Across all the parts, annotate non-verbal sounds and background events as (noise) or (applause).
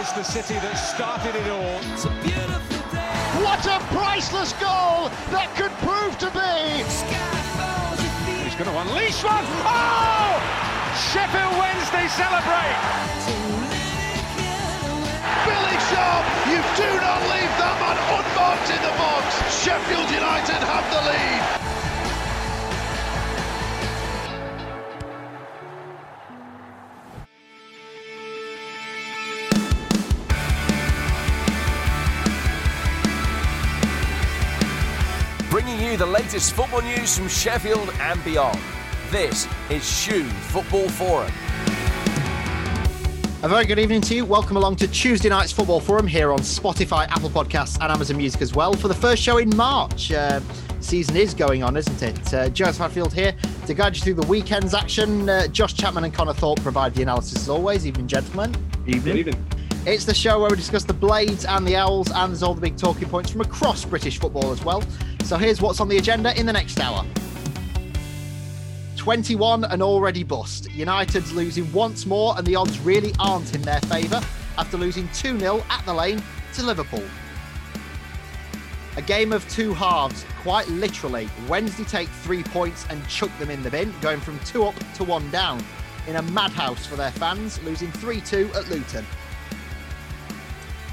It's the city that started it all. It's a beautiful day. What a priceless goal that could prove to be. He's going to unleash one. Oh! Sheffield Wednesday celebrate. Billy Sharp, you do not leave that man unmarked in the box. Sheffield United have the lead. The latest football news from Sheffield and beyond. This is Shoe Football Forum. A very good evening to you. Welcome along to Tuesday night's Football Forum here on Spotify, Apple Podcasts, and Amazon Music as well for the first show in March. Uh, season is going on, isn't it? Uh, Joseph Hadfield here to guide you through the weekend's action. Uh, Josh Chapman and Connor Thorpe provide the analysis as always. Evening, gentlemen. Evening. Evening. It's the show where we discuss the Blades and the Owls, and there's all the big talking points from across British football as well. So here's what's on the agenda in the next hour. 21 and already bust. United's losing once more, and the odds really aren't in their favour after losing 2 0 at the lane to Liverpool. A game of two halves, quite literally. Wednesday take three points and chuck them in the bin, going from two up to one down in a madhouse for their fans, losing 3 2 at Luton.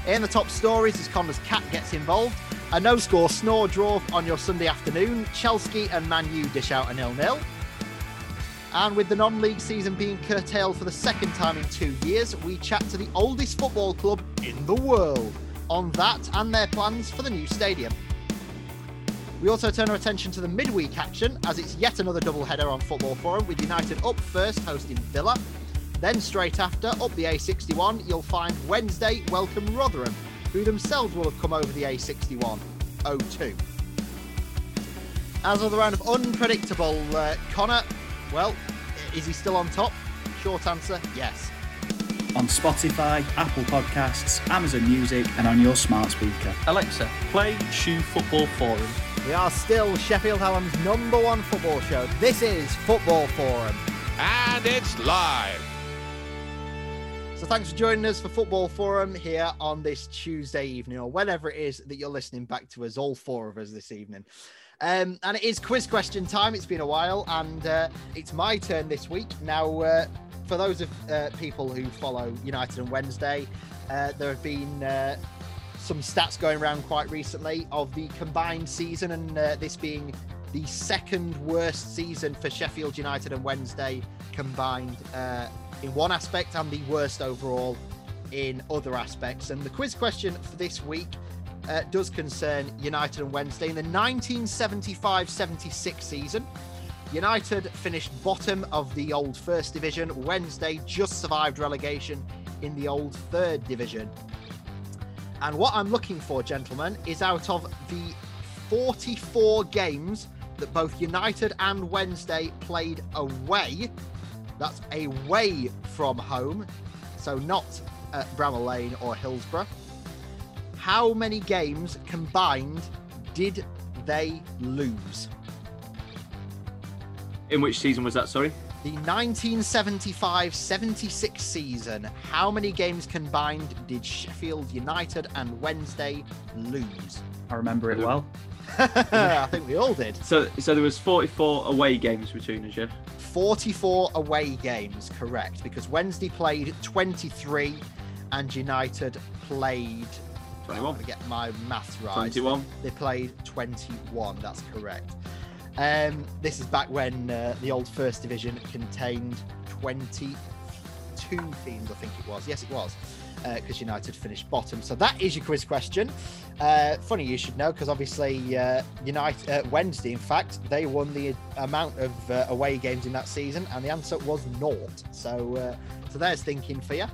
In the top stories, as Connor's cat gets involved, a no score snore draw on your Sunday afternoon, Chelsea and Man U dish out a nil nil. And with the non league season being curtailed for the second time in two years, we chat to the oldest football club in the world on that and their plans for the new stadium. We also turn our attention to the midweek action as it's yet another double header on Football Forum with United up first hosting Villa then straight after, up the A61, you'll find Wednesday welcome Rotherham, who themselves will have come over the A61 02. As of the round of unpredictable, uh, Connor, well, is he still on top? Short answer, yes. On Spotify, Apple Podcasts, Amazon Music, and on your smart speaker. Alexa, play Shoe Football Forum. We are still Sheffield Hallam's number one football show. This is Football Forum. And it's live. So thanks for joining us for Football Forum here on this Tuesday evening, or whenever it is that you're listening back to us, all four of us this evening. Um, and it is quiz question time. It's been a while, and uh, it's my turn this week. Now, uh, for those of uh, people who follow United and Wednesday, uh, there have been uh, some stats going around quite recently of the combined season, and uh, this being the second worst season for Sheffield United and Wednesday combined in one aspect and the worst overall in other aspects. And the quiz question for this week uh, does concern United and Wednesday. In the 1975 76 season, United finished bottom of the old First Division. Wednesday just survived relegation in the old Third Division. And what I'm looking for, gentlemen, is out of the 44 games that both United and Wednesday played away that's away from home, so not at Bramall Lane or Hillsborough. How many games combined did they lose? In which season was that, sorry? The 1975 76 season. How many games combined did Sheffield United and Wednesday lose? I remember it well. (laughs) I think we all did. So, so there was 44 away games between us, yeah? 44 away games, correct, because Wednesday played 23 and United played 21. I'm get my maths right. 21. They played 21, that's correct. Um, this is back when uh, the old First Division contained 22 teams, I think it was. Yes, it was because uh, United finished bottom. So that is your quiz question. Uh, funny you should know because obviously uh, United uh, Wednesday, in fact, they won the amount of uh, away games in that season, and the answer was naught. So, uh, so there's thinking for you.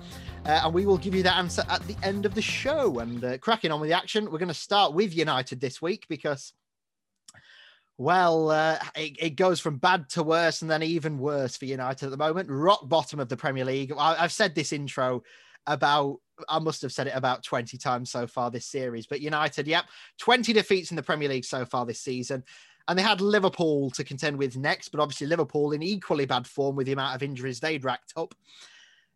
and we will give you that answer at the end of the show. And cracking on with the action, we're going to start with United this week because well, uh, it, it, goes from bad to worse and then even worse for United at the moment. Rock bottom of the Premier League. I, have said this intro about I must have said it about 20 times so far this series. But United, yep, 20 defeats in the Premier League so far this season. And they had Liverpool to contend with next, but obviously Liverpool in equally bad form with the amount of injuries they'd racked up.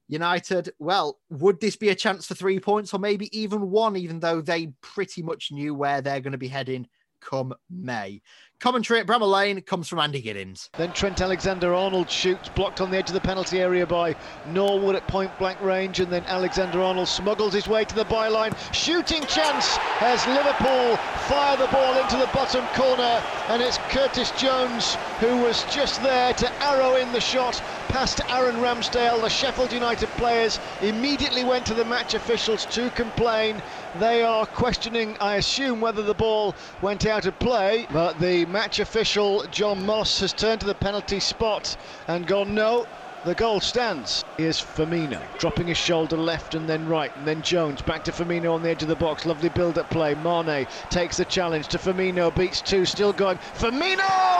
United, well, would this be a chance for three points or maybe even one, even though they pretty much knew where they're going to be heading come May? Commentary at Bramall Lane comes from Andy Giddins. Then Trent Alexander Arnold shoots, blocked on the edge of the penalty area by Norwood at point blank range, and then Alexander Arnold smuggles his way to the byline. Shooting chance as Liverpool fire the ball into the bottom corner, and it's Curtis Jones who was just there to arrow in the shot past Aaron Ramsdale. The Sheffield United players immediately went to the match officials to complain. They are questioning, I assume, whether the ball went out of play, but the match official John Moss has turned to the penalty spot and gone, no, the goal stands. Here's Firmino dropping his shoulder left and then right, and then Jones back to Firmino on the edge of the box. Lovely build up play. Mane takes the challenge to Firmino, beats two, still going. Firmino!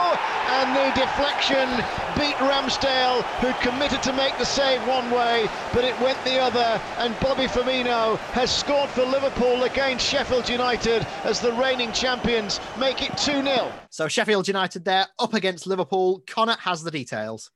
And the deflection beat Ramsdale, who committed to make the save one way, but it went the other. And Bobby Firmino has scored for Liverpool against Sheffield United as the reigning champions make it 2 0. So Sheffield United there up against Liverpool. Connor has the details.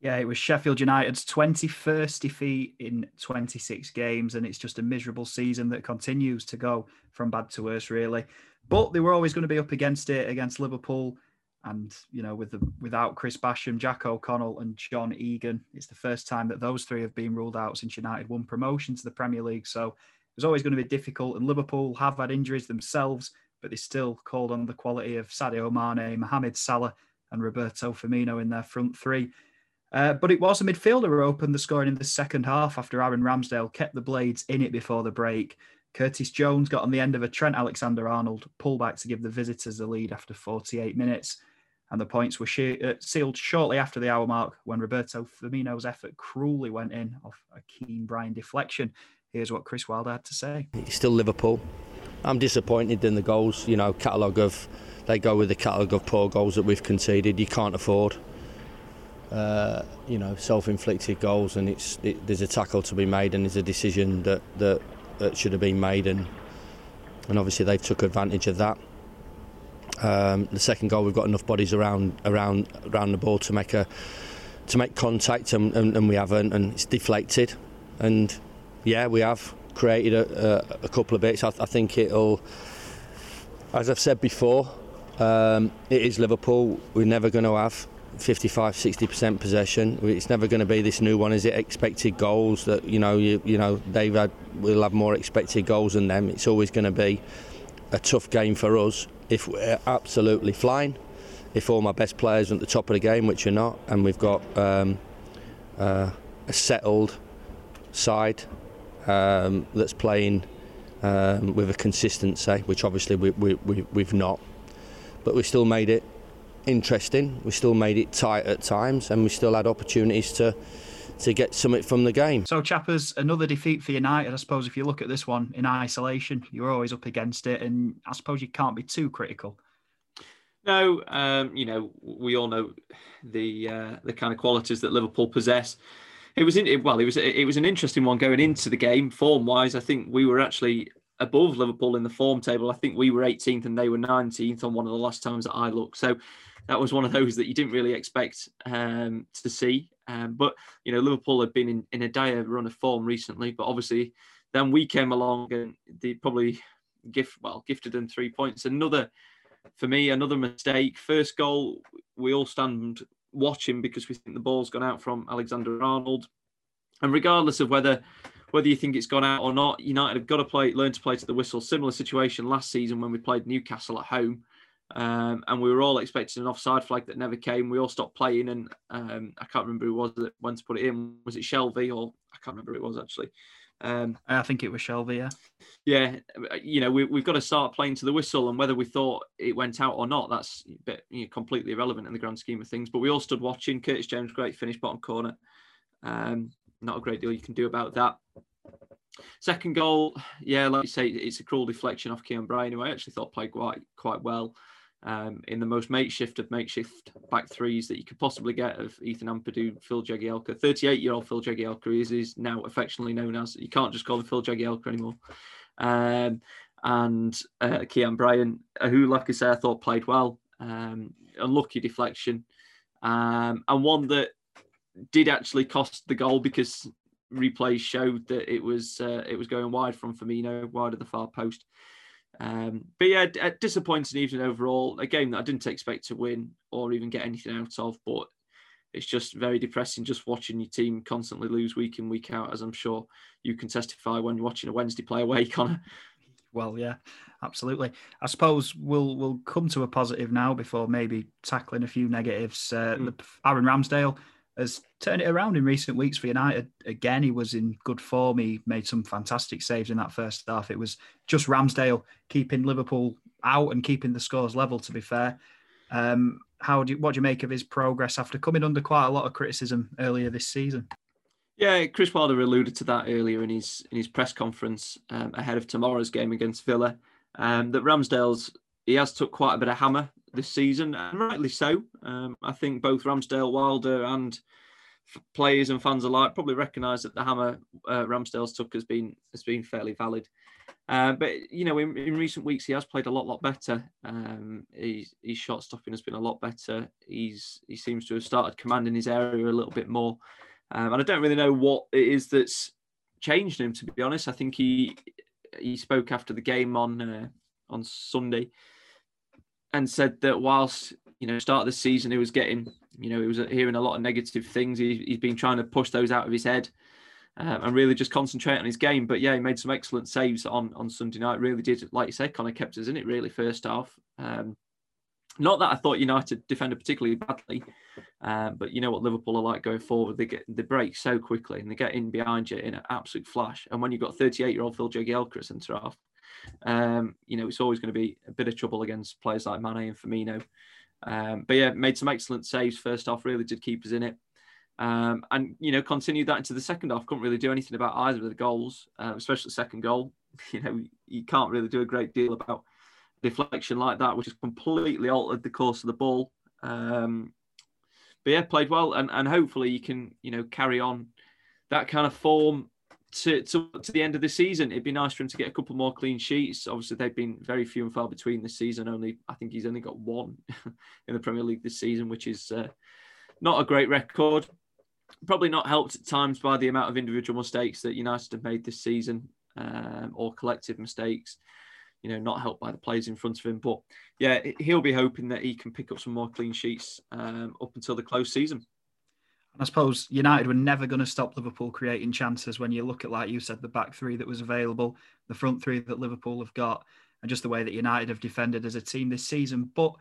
Yeah, it was Sheffield United's 21st defeat in 26 games, and it's just a miserable season that continues to go from bad to worse, really. But they were always going to be up against it against Liverpool, and you know, with the without Chris Basham, Jack O'Connell, and John Egan, it's the first time that those three have been ruled out since United won promotion to the Premier League. So it was always going to be difficult, and Liverpool have had injuries themselves, but they still called on the quality of Sadio Mane, Mohamed Salah, and Roberto Firmino in their front three. Uh, but it was a midfielder who opened the scoring in the second half after Aaron Ramsdale kept the Blades in it before the break. Curtis Jones got on the end of a Trent Alexander Arnold pullback to give the visitors the lead after 48 minutes. And the points were she- uh, sealed shortly after the hour mark when Roberto Firmino's effort cruelly went in off a Kean Bryan deflection. Here's what Chris Wilder had to say. It's still Liverpool. I'm disappointed in the goals. You know, catalogue of they go with the catalogue of poor goals that we've conceded. You can't afford uh, you know, self-inflicted goals, and it's it, there's a tackle to be made, and there's a decision that, that that should have been made, and and obviously they've took advantage of that. Um, the second goal, we've got enough bodies around around around the ball to make a to make contact, and, and, and we haven't, and it's deflected, and yeah, we have created a, a, a couple of bits. I, I think it'll, as I've said before, um, it is Liverpool. We're never going to have 55 60% possession. It's never going to be this new one is it? Expected goals that you know you, you know they've had we'll have more expected goals than them. It's always going to be a tough game for us. If we're absolutely flying if all my best players are at the top of the game which are not and we've got um, uh, a settled side um, that's playing um, with a consistency which obviously we, we, we, we've not but we still made it interesting. We still made it tight at times, and we still had opportunities to to get something from the game. So, Chappers, another defeat for United. I suppose if you look at this one in isolation, you're always up against it, and I suppose you can't be too critical. No, um, you know, we all know the uh, the kind of qualities that Liverpool possess. It was in, well, it was it was an interesting one going into the game form wise. I think we were actually above Liverpool in the form table. I think we were 18th and they were 19th on one of the last times that I looked. So that was one of those that you didn't really expect um, to see. Um, but you know, Liverpool had been in, in a dire run of form recently, but obviously then we came along and they probably gift well gifted them three points. Another for me, another mistake. First goal, we all stand watching because we think the ball's gone out from Alexander Arnold. And regardless of whether whether you think it's gone out or not, United have got to play, learn to play to the whistle. Similar situation last season when we played Newcastle at home. Um, and we were all expecting an offside flag that never came. We all stopped playing, and um, I can't remember who was that went to put it in. Was it Shelvey or I can't remember who it was actually. Um, I think it was Shelvey. Yeah, yeah. You know, we, we've got to start playing to the whistle, and whether we thought it went out or not, that's bit, you know, completely irrelevant in the grand scheme of things. But we all stood watching. Curtis James, great finish, bottom corner. Um, not a great deal you can do about that. Second goal, yeah, like you say, it's a cruel deflection off Kean Bryan, who I actually thought played quite quite well um, in the most makeshift of makeshift back threes that you could possibly get of Ethan Ampadu, Phil Jagielka. 38 year old Phil Jagielka is, is now affectionately known as, you can't just call him Phil Jagielka anymore. Um, and uh, Kean Bryan, who, like I said, I thought played well. Um, unlucky deflection. Um, and one that did actually cost the goal because replays showed that it was uh, it was going wide from Firmino, wide of the far post. Um, but yeah, a disappointing evening overall. A game that I didn't expect to win or even get anything out of, but it's just very depressing just watching your team constantly lose week in week out, as I'm sure you can testify when you're watching a Wednesday play away, (laughs) Connor. Well, yeah, absolutely. I suppose we'll we'll come to a positive now before maybe tackling a few negatives. Uh, mm. Aaron Ramsdale has turned it around in recent weeks for United. Again, he was in good form. He made some fantastic saves in that first half. It was just Ramsdale keeping Liverpool out and keeping the scores level. To be fair, um, how do you, what do you make of his progress after coming under quite a lot of criticism earlier this season? Yeah, Chris Wilder alluded to that earlier in his in his press conference um, ahead of tomorrow's game against Villa. Um, that Ramsdale's he has took quite a bit of hammer this season, and rightly so. Um, I think both Ramsdale, Wilder, and players and fans alike probably recognise that the hammer uh, Ramsdale's took has been has been fairly valid. Uh, but you know, in, in, recent weeks, he has played a lot, lot better. Um, he's, his shot stopping has been a lot better. He's he seems to have started commanding his area a little bit more. Um, and I don't really know what it is that's changed him. To be honest, I think he he spoke after the game on uh, on Sunday and said that whilst you know start of the season he was getting you know he was hearing a lot of negative things. He, he's been trying to push those out of his head. Um, and really just concentrate on his game. But yeah, he made some excellent saves on on Sunday night. Really did, like you said, Connor kept us in it really first half. Um, not that I thought United defended particularly badly, uh, but you know what Liverpool are like going forward. They get they break so quickly and they get in behind you in an absolute flash. And when you've got 38 year old Phil Jagielka centre half, um, you know it's always going to be a bit of trouble against players like Mane and Firmino. Um, but yeah, made some excellent saves first half. Really did keep us in it. Um, and you know continued that into the second half. Couldn't really do anything about either of the goals, uh, especially the second goal. (laughs) You know you can't really do a great deal about deflection like that, which has completely altered the course of the ball. Um, but yeah, played well, and, and hopefully you can you know carry on that kind of form to, to, to the end of the season. It'd be nice for him to get a couple more clean sheets. Obviously, they've been very few and far between this season. Only I think he's only got one (laughs) in the Premier League this season, which is uh, not a great record. Probably not helped at times by the amount of individual mistakes that United have made this season, um, or collective mistakes you know, not helped by the players in front of him. But yeah, he'll be hoping that he can pick up some more clean sheets um, up until the close season. I suppose United were never going to stop Liverpool creating chances when you look at, like you said, the back three that was available, the front three that Liverpool have got, and just the way that United have defended as a team this season. But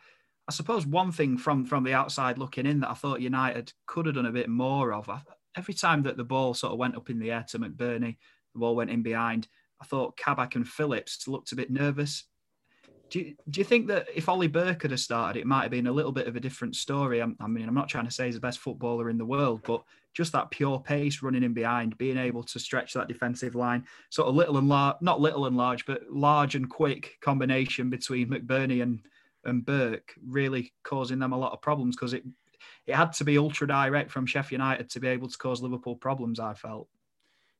I suppose one thing from from the outside looking in that I thought United could have done a bit more of. Every time that the ball sort of went up in the air to McBurnie, the ball went in behind. I thought Kabak and Phillips looked a bit nervous. Do you, do you think that if Ollie Burke had started, it might have been a little bit of a different story? I'm, I mean, I'm not trying to say he's the best footballer in the world, but just that pure pace running in behind, being able to stretch that defensive line, sort of little and large, not little and large, but large and quick combination between McBurnie and, and Burke, really causing them a lot of problems because it it had to be ultra direct from Sheffield United to be able to cause Liverpool problems. I felt.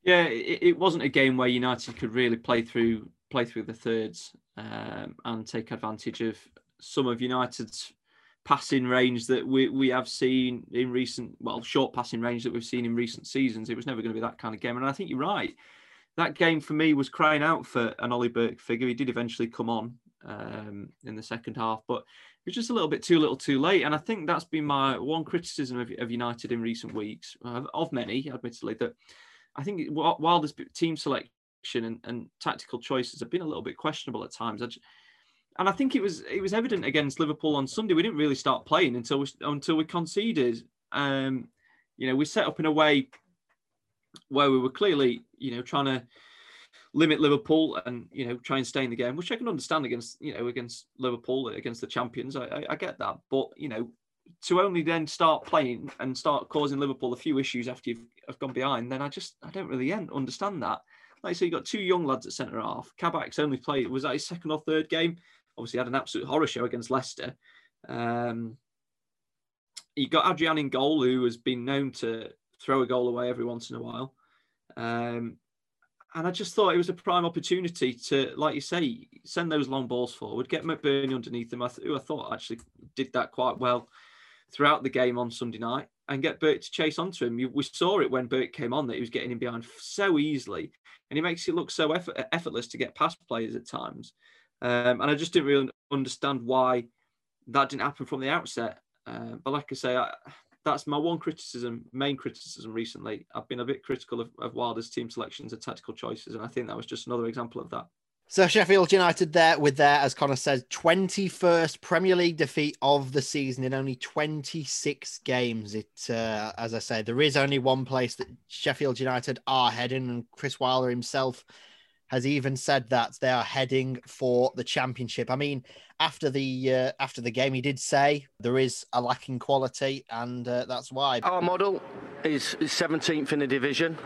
Yeah, it, it, wasn't a game where United could really play through play through the thirds um, and take advantage of some of United's passing range that we, we have seen in recent well short passing range that we've seen in recent seasons. It was never going to be that kind of game, and I think you're right. That game for me was crying out for an Ollie Burke figure. He did eventually come on um, in the second half, but it was just a little bit too little, too late. And I think that's been my one criticism of, of United in recent weeks, uh, of many, admittedly, that I think while this team selection and, and tactical choices have been a little bit questionable at times, I just, and I think it was it was evident against Liverpool on Sunday. We didn't really start playing until we until we conceded. Um, you know, we set up in a way where we were clearly, you know, trying to limit Liverpool and you know try and stay in the game, which I can understand against you know against Liverpool against the champions. I, I, I get that, but you know to only then start playing and start causing Liverpool a few issues after you've have gone behind, then I just I don't really understand that. Like I say, you got two young lads at centre half. Kabak's only played was that his second or third game. Obviously, had an absolute horror show against Leicester. Um, you got Adrian in goal, who has been known to throw a goal away every once in a while. Um, and I just thought it was a prime opportunity to, like you say, send those long balls forward, get McBurnie underneath them, who I thought actually did that quite well throughout the game on Sunday night. and get Burt to chase onto him. we saw it when Burt came on that he was getting him behind so easily, and he makes it look so effort, effortless to get past players at times. Um, and I just didn't really understand why that didn't happen from the outset. Uh, but like I say, I, that's my one criticism, main criticism recently. I've been a bit critical of, of Wilder's team selections and tactical choices, and I think that was just another example of that. So Sheffield United there with their, as Connor says, 21st Premier League defeat of the season in only 26 games. It, uh, as I say, there is only one place that Sheffield United are heading, and Chris Wilder himself has even said that they are heading for the championship. I mean, after the uh, after the game, he did say there is a lacking quality, and uh, that's why. Our model is 17th in the division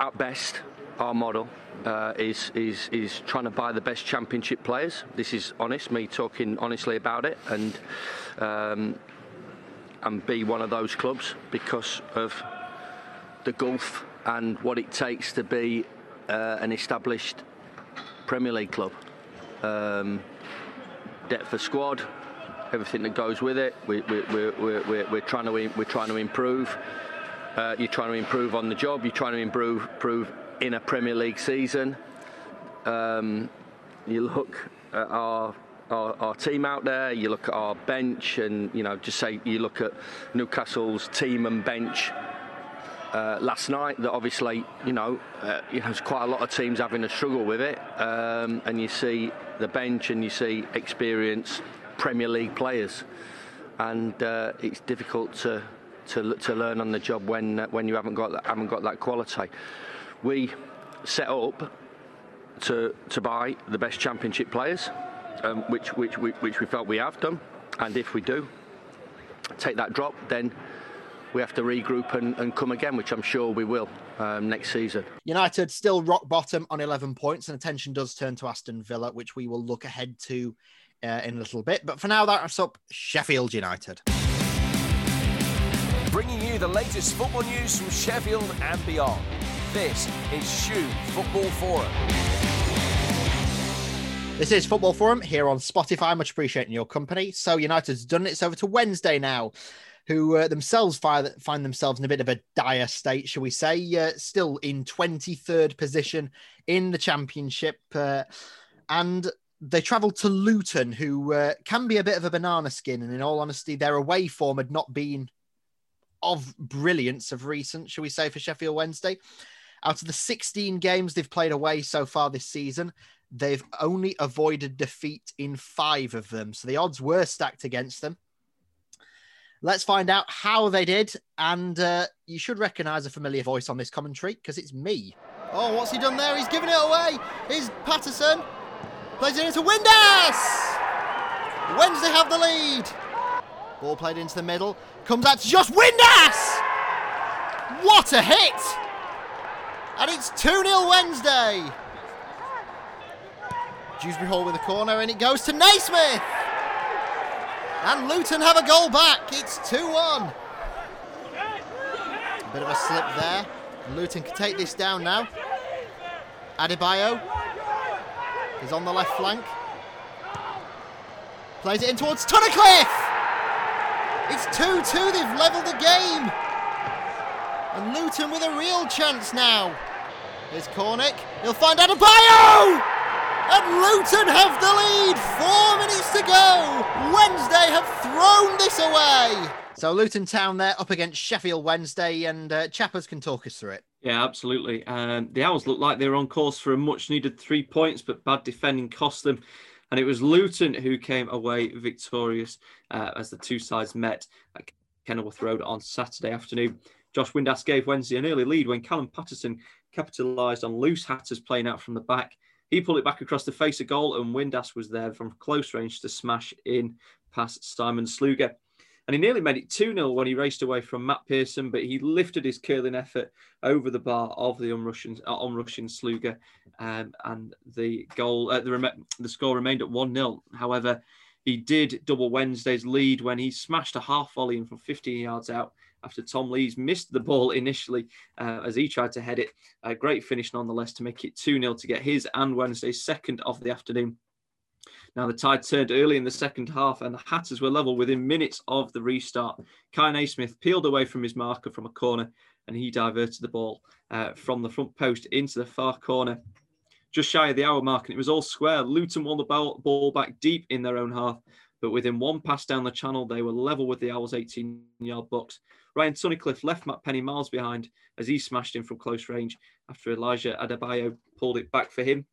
at best our model uh, is, is, is trying to buy the best championship players. This is honest, me talking honestly about it, and um, and be one of those clubs because of the gulf and what it takes to be uh, an established Premier League club. Um, depth of squad, everything that goes with it. We, we, we, we're, we're, we're, trying to we're trying to improve. Uh, you're trying to improve on the job. You're trying to improve, improve in a Premier League season. Um, you look at our, our, our team out there. You look at our bench, and you know, just say you look at Newcastle's team and bench. Uh, last night, that obviously, you know, uh, you know, there's quite a lot of teams having a struggle with it, um, and you see the bench and you see experienced Premier League players, and uh, it's difficult to, to to learn on the job when uh, when you haven't got that, haven't got that quality we set up to to buy the best championship players, um, which, which, which which we felt we have done, and if we do take that drop, then we have to regroup and, and come again, which I'm sure we will um, next season. United still rock bottom on 11 points, and attention does turn to Aston Villa, which we will look ahead to uh, in a little bit. But for now, that wraps up Sheffield United. Bringing you the latest football news from Sheffield and beyond. This is Shoe Football Forum. This is Football Forum here on Spotify. Much appreciating your company. So United's done it. It's over to Wednesday now, who uh, themselves find, themselves in a bit of a dire state, shall we say? Uh, still in 23rd position in the Championship. Uh, and they travelled to Luton, who uh, can be a bit of a banana skin. And in all honesty, their away form had not been of brilliance of recent, shall we say, for Sheffield Wednesday. Out of the 16 games they've played away so far this season, they've only avoided defeat in five of them. So the odds were stacked against them. Let's find out how they did. And uh, you should recognize a familiar voice on this commentary because it's me. Oh, what's he done there? He's given it away. He's Patterson. Plays it into Windass. Wednesday have the lead. Ball played into the middle. Comes out to Windass. What a hit! And it's 2 0 Wednesday. Dewsbury Hall with a corner, and it goes to Naismith. And Luton have a goal back. It's 2 1. A Bit of a slip there. Luton can take this down now. Adebayo is on the left flank. Plays it in towards Tunnicliffe. It's 2 2. They've levelled the game. And Luton with a real chance now. Here's Cornick. He'll find Adebayo! And Luton have the lead. Four minutes to go. Wednesday have thrown this away. So Luton Town there up against Sheffield Wednesday, and uh, Chappers can talk us through it. Yeah, absolutely. Um, the Owls looked like they were on course for a much needed three points, but bad defending cost them. And it was Luton who came away victorious uh, as the two sides met at Kenilworth Road on Saturday afternoon. Josh Windass gave Wednesday an early lead when Callum Patterson capitalised on loose hatters playing out from the back. He pulled it back across the face of goal, and Windass was there from close range to smash in past Simon Sluga. And he nearly made it 2 0 when he raced away from Matt Pearson, but he lifted his curling effort over the bar of the unrushing, uh, Sluga. Um, and the goal, uh, the, the score remained at 1 0. However, he did double Wednesday's lead when he smashed a half volley from 15 yards out after Tom Lees missed the ball initially uh, as he tried to head it. A great finish nonetheless to make it 2 0 to get his and Wednesday's second of the afternoon. Now, the tide turned early in the second half, and the Hatters were level within minutes of the restart. Kai Naismith peeled away from his marker from a corner, and he diverted the ball uh, from the front post into the far corner, just shy of the hour mark, and it was all square. Luton won the ball, ball back deep in their own half, but within one pass down the channel, they were level with the Owls' 18 yard box. Ryan Tunnicliffe left Matt Penney miles behind as he smashed in from close range after Elijah Adebayo pulled it back for him.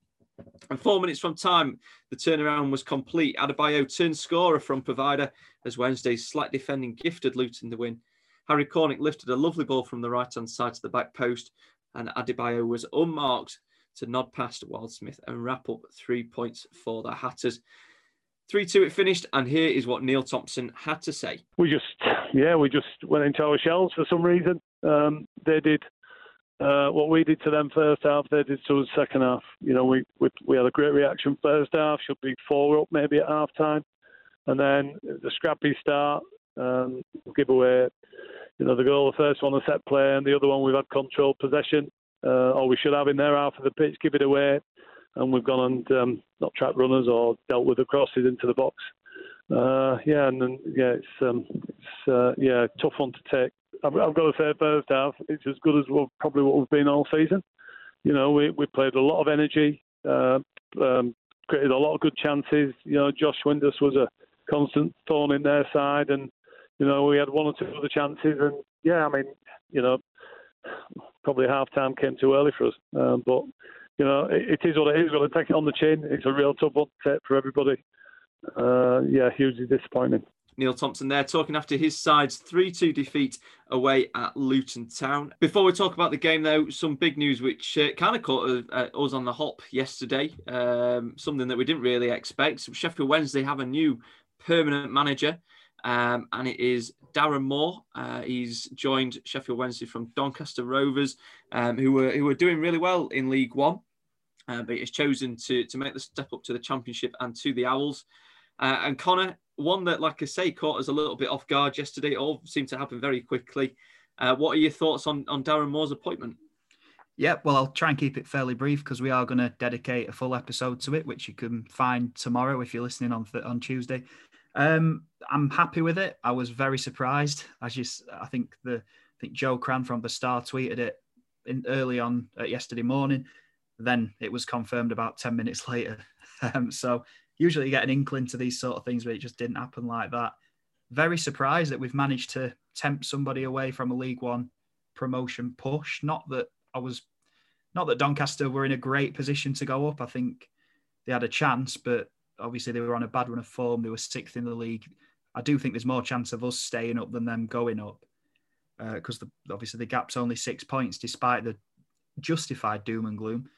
And four minutes from time, the turnaround was complete. Adebayo turned scorer from provider as Wednesday's slight defending gifted Luton the win. Harry Cornick lifted a lovely ball from the right hand side to the back post, and Adebayo was unmarked to nod past Wildsmith and wrap up three points for the Hatters. 3 2 it finished, and here is what Neil Thompson had to say. We just, yeah, we just went into our shells for some reason. Um, they did uh, what we did to them first half, they did to us second half. You know, we, we we had a great reaction first half, should be four up maybe at half time, and then the scrappy start, um, give away, you know, the goal, the first one a set play, and the other one we've had control possession, uh, or we should have in their half of the pitch, give it away, and we've gone and um, not trapped runners or dealt with the crosses into the box. Uh, yeah, and then yeah, it's um, it's uh, yeah, tough one to take. I've, I've, got to say, first half, it's as good as well, probably what we've been all season. You know, we we played a lot of energy, uh, um, created a lot of good chances. You know, Josh Windass was a constant thorn in their side, and you know we had one or two other chances, and yeah, I mean, you know, probably half time came too early for us, um, but you know, it, it is what it is. We've got to take it on the chin. It's a real tough one to for everybody. Uh, yeah, hugely disappointing. Neil Thompson there talking after his side's 3 2 defeat away at Luton Town. Before we talk about the game, though, some big news which uh, kind of caught uh, us on the hop yesterday, um, something that we didn't really expect. Sheffield Wednesday have a new permanent manager. Um, and it is Darren Moore. Uh, he's joined Sheffield Wednesday from Doncaster Rovers, um, who were who were doing really well in League One, uh, but he's chosen to to make the step up to the Championship and to the Owls. Uh, and Connor, one that, like I say, caught us a little bit off guard yesterday. It all seemed to happen very quickly. Uh, what are your thoughts on on Darren Moore's appointment? Yeah, well, I'll try and keep it fairly brief because we are going to dedicate a full episode to it, which you can find tomorrow if you're listening on on Tuesday. Um, I'm happy with it. I was very surprised. I just, I think the, I think Joe Crann from the Star tweeted it in early on uh, yesterday morning. Then it was confirmed about ten minutes (laughs) later. Um, so usually you get an inkling to these sort of things, but it just didn't happen like that. Very surprised that we've managed to tempt somebody away from a League One promotion push. Not that I was, not that Doncaster were in a great position to go up. I think they had a chance, but obviously they were on a bad run of form. They were sixth in the league. I do think there's more chance of us staying up than them going up because uh, obviously the gap's only six points despite the justified doom and gloom.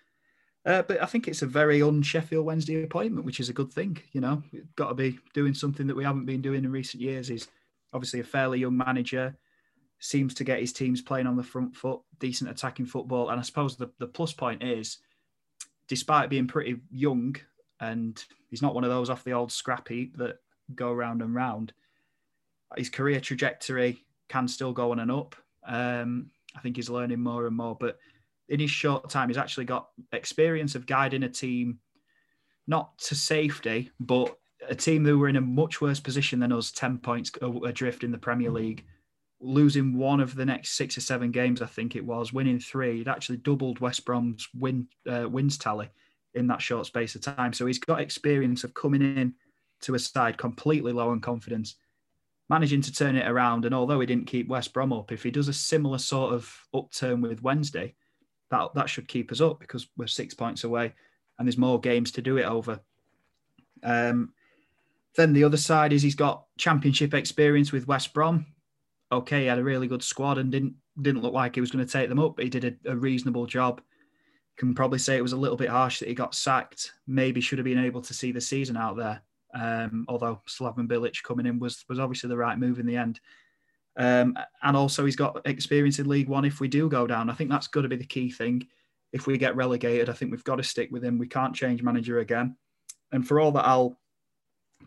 Uh, but I think it's a very un-Sheffield Wednesday appointment, which is a good thing. You know, we've got to be doing something that we haven't been doing in recent years. He's obviously a fairly young manager, seems to get his teams playing on the front foot, decent attacking football. And I suppose the, the plus point is, despite being pretty young and he's not one of those off the old scrap heap that go round and round. His career trajectory can still go on and up. Um, I think he's learning more and more, but in his short time, he's actually got experience of guiding a team, not to safety, but a team who were in a much worse position than us, 10 points adrift in the Premier League, losing one of the next six or seven games, I think it was, winning three. It actually doubled West Brom's win uh, wins tally in that short space of time. So he's got experience of coming in to a side completely low in confidence, managing to turn it around. And although he didn't keep West Brom up, if he does a similar sort of upturn with Wednesday, that that should keep us up because we're six points away and there's more games to do it over. Um, then the other side is he's got championship experience with West Brom. Okay, he had a really good squad and didn't didn't look like he was going to take them up, but he did a, a reasonable job can probably say it was a little bit harsh that he got sacked. Maybe should have been able to see the season out there. Um, although Slaven Bilic coming in was was obviously the right move in the end. Um, and also he's got experience in League One. If we do go down, I think that's got to be the key thing. If we get relegated, I think we've got to stick with him. We can't change manager again. And for all that I'll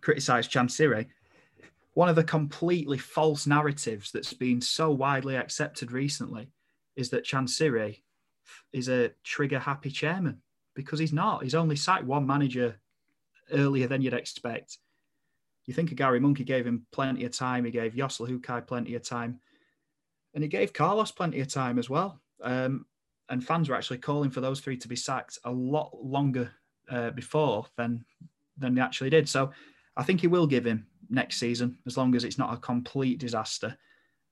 criticise Chansiri, one of the completely false narratives that's been so widely accepted recently is that Chansiri is a trigger happy chairman because he's not. He's only sacked one manager earlier than you'd expect. You think of Gary Monk, he gave him plenty of time. He gave Jos Luhukay plenty of time. And he gave Carlos plenty of time as well. Um, and fans were actually calling for those three to be sacked a lot longer uh, before than than they actually did. So I think he will give him next season as long as it's not a complete disaster.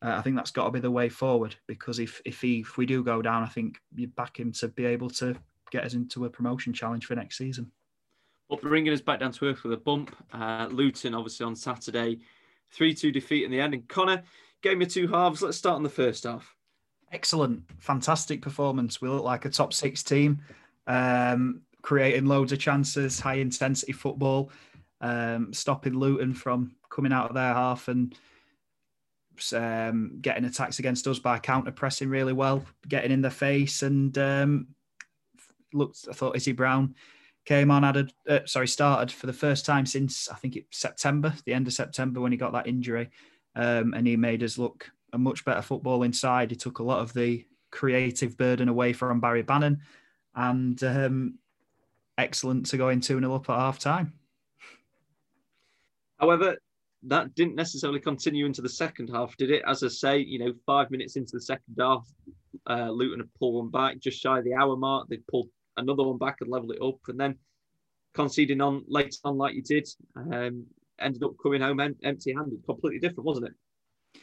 Uh, I think that's got to be the way forward because if if he if we do go down, I think you back him to be able to get us into a promotion challenge for next season. Well, bringing us back down to earth with a bump, uh, Luton obviously on Saturday, three-two defeat in the end. And Connor, game of two halves. Let's start on the first half. Excellent, fantastic performance. We look like a top six team, um, creating loads of chances, high intensity football, um, stopping Luton from coming out of their half and um, getting attacks against us by counter pressing really well, getting in their face, and um, looked. I thought Izzy Brown came on, added, uh, sorry, started for the first time since I think it's September, the end of September when he got that injury, um, and he made us look a much better football inside. He took a lot of the creative burden away from Barry Bannon, and um, excellent to go in 2 0 up at half time. However, that didn't necessarily continue into the second half, did it? As I say, you know, five minutes into the second half, uh, Luton had pulled one back just shy of the hour mark. They pulled another one back and level it up, and then conceding on late on like you did, um, ended up coming home em- empty-handed. Completely different, wasn't it?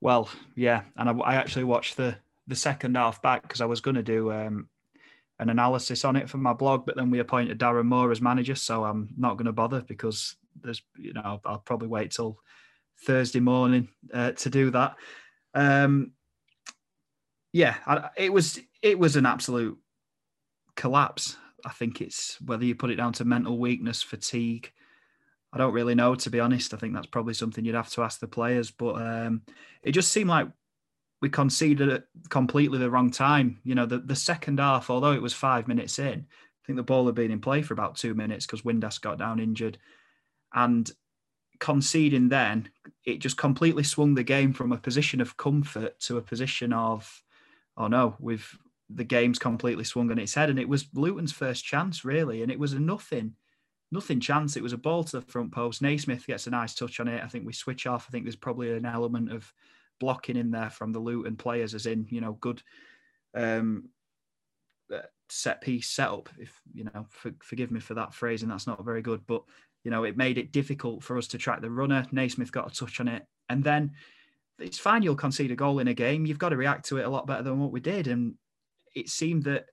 Well, yeah, and I, I actually watched the the second half back because I was going to do um, an analysis on it for my blog, but then we appointed Darren Moore as manager, so I'm not going to bother because there's you know I'll, probably wait till Thursday morning uh, to do that. Um, yeah, it was it was an absolute collapse. I think it's whether you put it down to mental weakness, fatigue. I don't really know, to be honest. I think that's probably something you'd have to ask the players. But um, it just seemed like we conceded it completely the wrong time. You know, the, the second half, although it was five minutes in, I think the ball had been in play for about two minutes because Windass got down injured. And conceding then, it just completely swung the game from a position of comfort to a position of, oh no, we've the game's completely swung on its head. And it was Luton's first chance, really. And it was a nothing, nothing chance. It was a ball to the front post. Naismith gets a nice touch on it. I think we switch off. I think there's probably an element of blocking in there from the Luton players, as in, you know, good um, uh, set piece setup. If, you know, for, forgive me for that phrase, and that's not very good. But you know, it made it difficult for us to track the runner. Naismith got a touch on it. And then it's fine, you'll concede a goal in a game. You've got to react to it a lot better than what we did. And it seemed that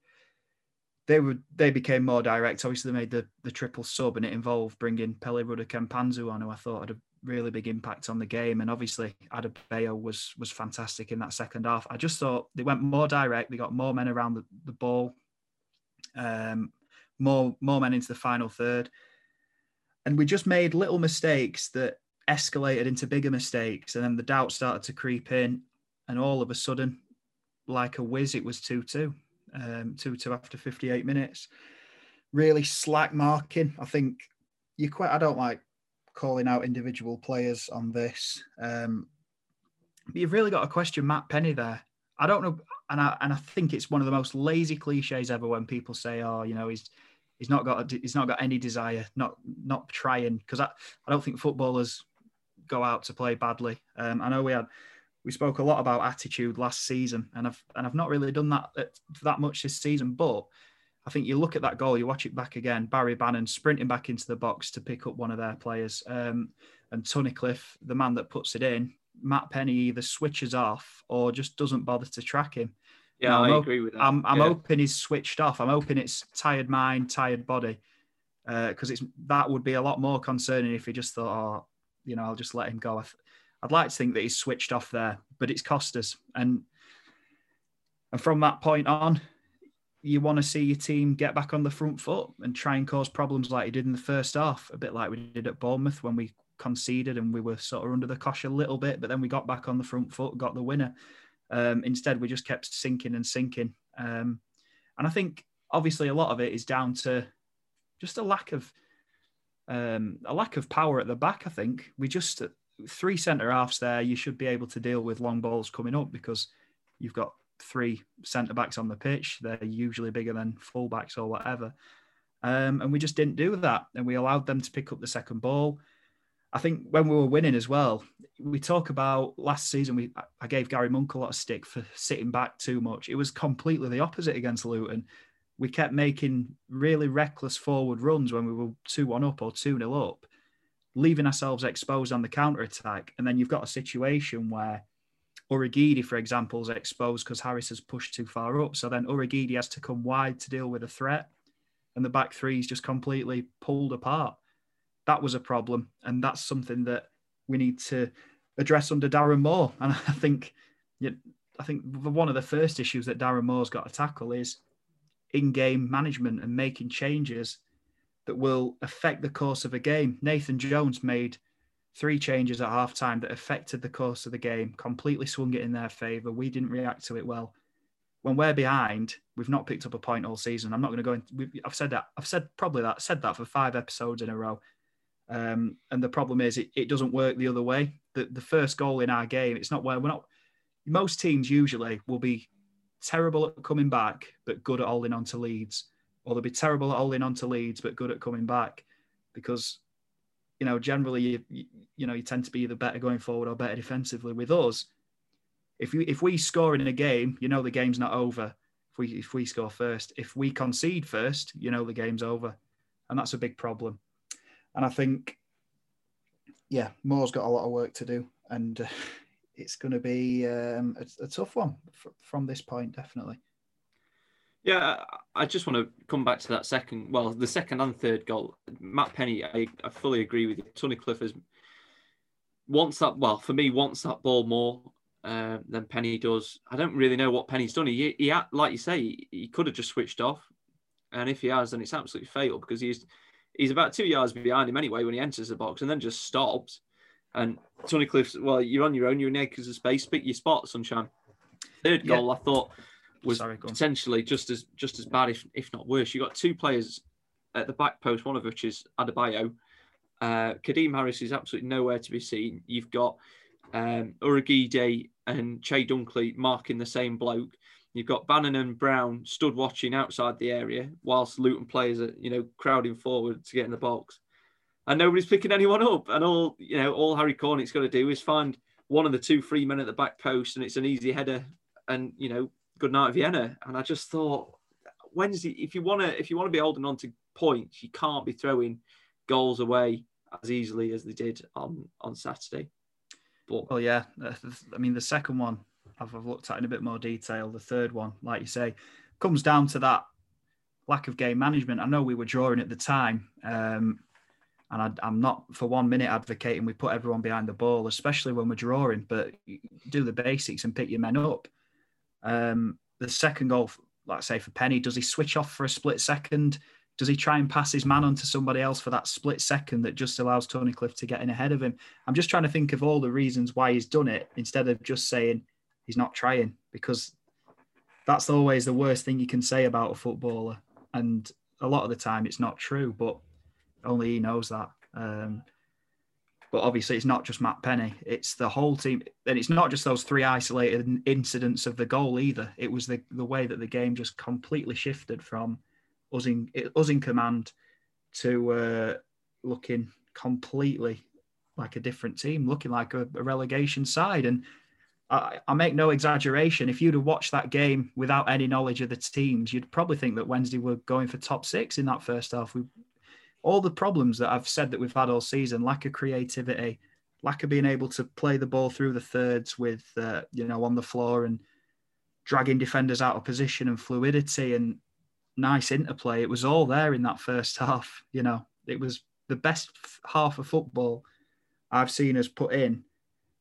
they would they became more direct. Obviously, they made the, the triple sub, and it involved bringing Pelly Ruddock Mpanzu on, who I thought had a really big impact on the game. And obviously, Adebayo was was fantastic in that second half. I just thought they went more direct. They got more men around the, the ball, um, more more men into the final third and we just made little mistakes that escalated into bigger mistakes and then the doubt started to creep in and all of a sudden like a whiz it was 2-2 um, 2-2 after 58 minutes. Really slack marking. I think you quite i don't like calling out individual players on this. Um, but you've really got to question matt Penney there. I don't know and I, and I think it's one of the most lazy cliches ever when people say oh you know he's he's not got a, he's not got any desire, not not trying. Because I, I don't think footballers go out to play badly. Um, I know we had we spoke a lot about attitude last season, and I've and I've not really done that uh, that much this season. But I think you look at that goal, you watch it back again. Barry Bannon sprinting back into the box to pick up one of their players, um, and Tunnicliffe, the man that puts it in, Matt Penney either switches off or just doesn't bother to track him. Yeah, I agree with that. I'm, I'm yeah. hoping he's switched off. I'm hoping it's tired mind, tired body, because uh, it's that would be a lot more concerning if he just thought, oh, you know, I'll just let him go. I'd like to think that he's switched off there, but it's cost us. And and from that point on, you want to see your team get back on the front foot and try and cause problems like he did in the first half, a bit like we did at Bournemouth when we conceded and we were sort of under the cosh a little bit, but then we got back on the front foot, got the winner. Um, instead, we just kept sinking and sinking. Um, and I think obviously a lot of it is down to just a lack of um, a lack of power at the back. I think we just three centre halves there. You should be able to deal with long balls coming up because you've got three centre backs on the pitch. They're usually bigger than full backs or whatever. Um, and we just didn't do that. And we allowed them to pick up the second ball. I think when we were winning as well, we talk about last season. We I gave Gary Monk a lot of stick for sitting back too much. It was completely the opposite against Luton. We kept making really reckless forward runs when we were two one up or two 0 up, leaving ourselves exposed on the counter attack. And then you've got a situation where Urhoghide, for example, is exposed because Harris has pushed too far up. So then Urhoghide has to come wide to deal with a threat, and the back three is just completely pulled apart that was a problem, and that's something that we need to address under Darren Moore. And (laughs) I think, I think one of the first issues that Darren Moore's got to tackle is in-game management and making changes that will affect the course of a game. Nathan Jones made three changes at halftime that affected the course of the game, completely swung it in their favour. We didn't react to it well. When we're behind, we've not picked up a point all season. I'm not going to go into. I've said that. I've said probably that. Said that for five episodes in a row. Um, and the problem is it, it doesn't work the other way. The, the first goal in our game, it's not where we're not. Most teams usually will be terrible at coming back, but good at holding on to leads, or they'll be terrible at holding on to leads, but good at coming back, because you know generally you, you, know you tend to be either better going forward or better defensively. With us, if you if we score in a game, you know the game's not over. If we if we score first, if we concede first, you know the game's over, and that's a big problem. And I think, yeah, Moore's got a lot of work to do, and uh, (laughs) it's going to be um, a, a, tough one f- from this point, definitely. Yeah, I just want to come back to that second, well, the second and third goal. Matt Penney, I, I fully agree with you. Tunnicliffe has wants that, well, for me, wants that ball more uh, than Penney does. I don't really know what Penney's done. He, he like you say, he, could have just switched off. And if he has, then it's absolutely fatal because he's he's about two yards behind him anyway when he enters the box and then just stops. And Tunnicliffe's, well, you're on your own, you're in acres of space, pick your spot, sunshine. Third goal, yeah. I thought, was Sorry, potentially just as just as bad, if if not worse. You got two players at the back post, one of which is Adebayo. Uh, Kadeem Harris is absolutely nowhere to be seen. You've got um, Urhoghide and Chey Dunkley marking the same bloke. You've got Bannon and Brown stood watching outside the area whilst Luton players are, you know, crowding forward to get in the box. And nobody's picking anyone up. And all, you know, all Harry Cornick's got to do is find one of the two free men at the back post and it's an easy header and, you know, good night Vienna. And I just thought Wednesday, if you want to, if you want to be holding on to points, you can't be throwing goals away as easily as they did on, on Saturday. But, well, yeah, I mean, the second one, I've, I've looked at in a bit more detail. The third one, like you say, comes down to that lack of game management. I know we were drawing at the time, um, and I, am not for one minute advocating we put everyone behind the ball, especially when we're drawing. But do the basics and pick your men up. Um, the second goal, like I say, for Penney, does he switch off for a split second? Does he try and pass his man on to somebody else for that split second that just allows Tunnicliffe to get in ahead of him? I'm just trying to think of all the reasons why he's done it instead of just saying he's not trying because that's always the worst thing you can say about a footballer. And a lot of the time it's not true, but only he knows that. Um, but obviously, it's not just Matt Penney; it's the whole team, and it's not just those three isolated incidents of the goal either. It was the the way that the game just completely shifted from us in us in command to uh, looking completely like a different team, looking like a, a relegation side, and I, I, make no exaggeration. If you'd have watched that game without any knowledge of the teams, you'd probably think that Wednesday were going for top six in that first half. We, all the problems that I've said that we've had all season, lack of creativity, lack of being able to play the ball through the thirds with, uh, you know, on the floor and dragging defenders out of position and fluidity and nice interplay. It was all there in that first half. You know, it was the best half of football I've seen us put in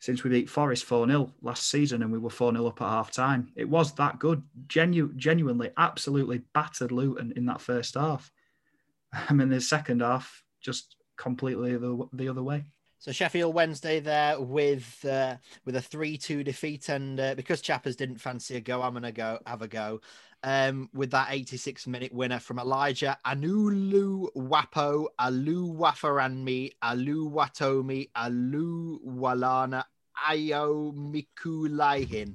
since we beat Forest 4 0 last season and we were 4 0 up at half time. It was that good. Genu- genuinely, absolutely battered Luton in that first half. I mean, the second half, just completely the, the other way. So Sheffield Wednesday there with uh, with a three two defeat, and uh, because Chappers didn't fancy a go, I'm gonna go have a go um, with that 86 minute winner from Elijah Anulu Wapo Alu Wafaranmi Alu Watomi Alu Walana Ayo Mikulaihin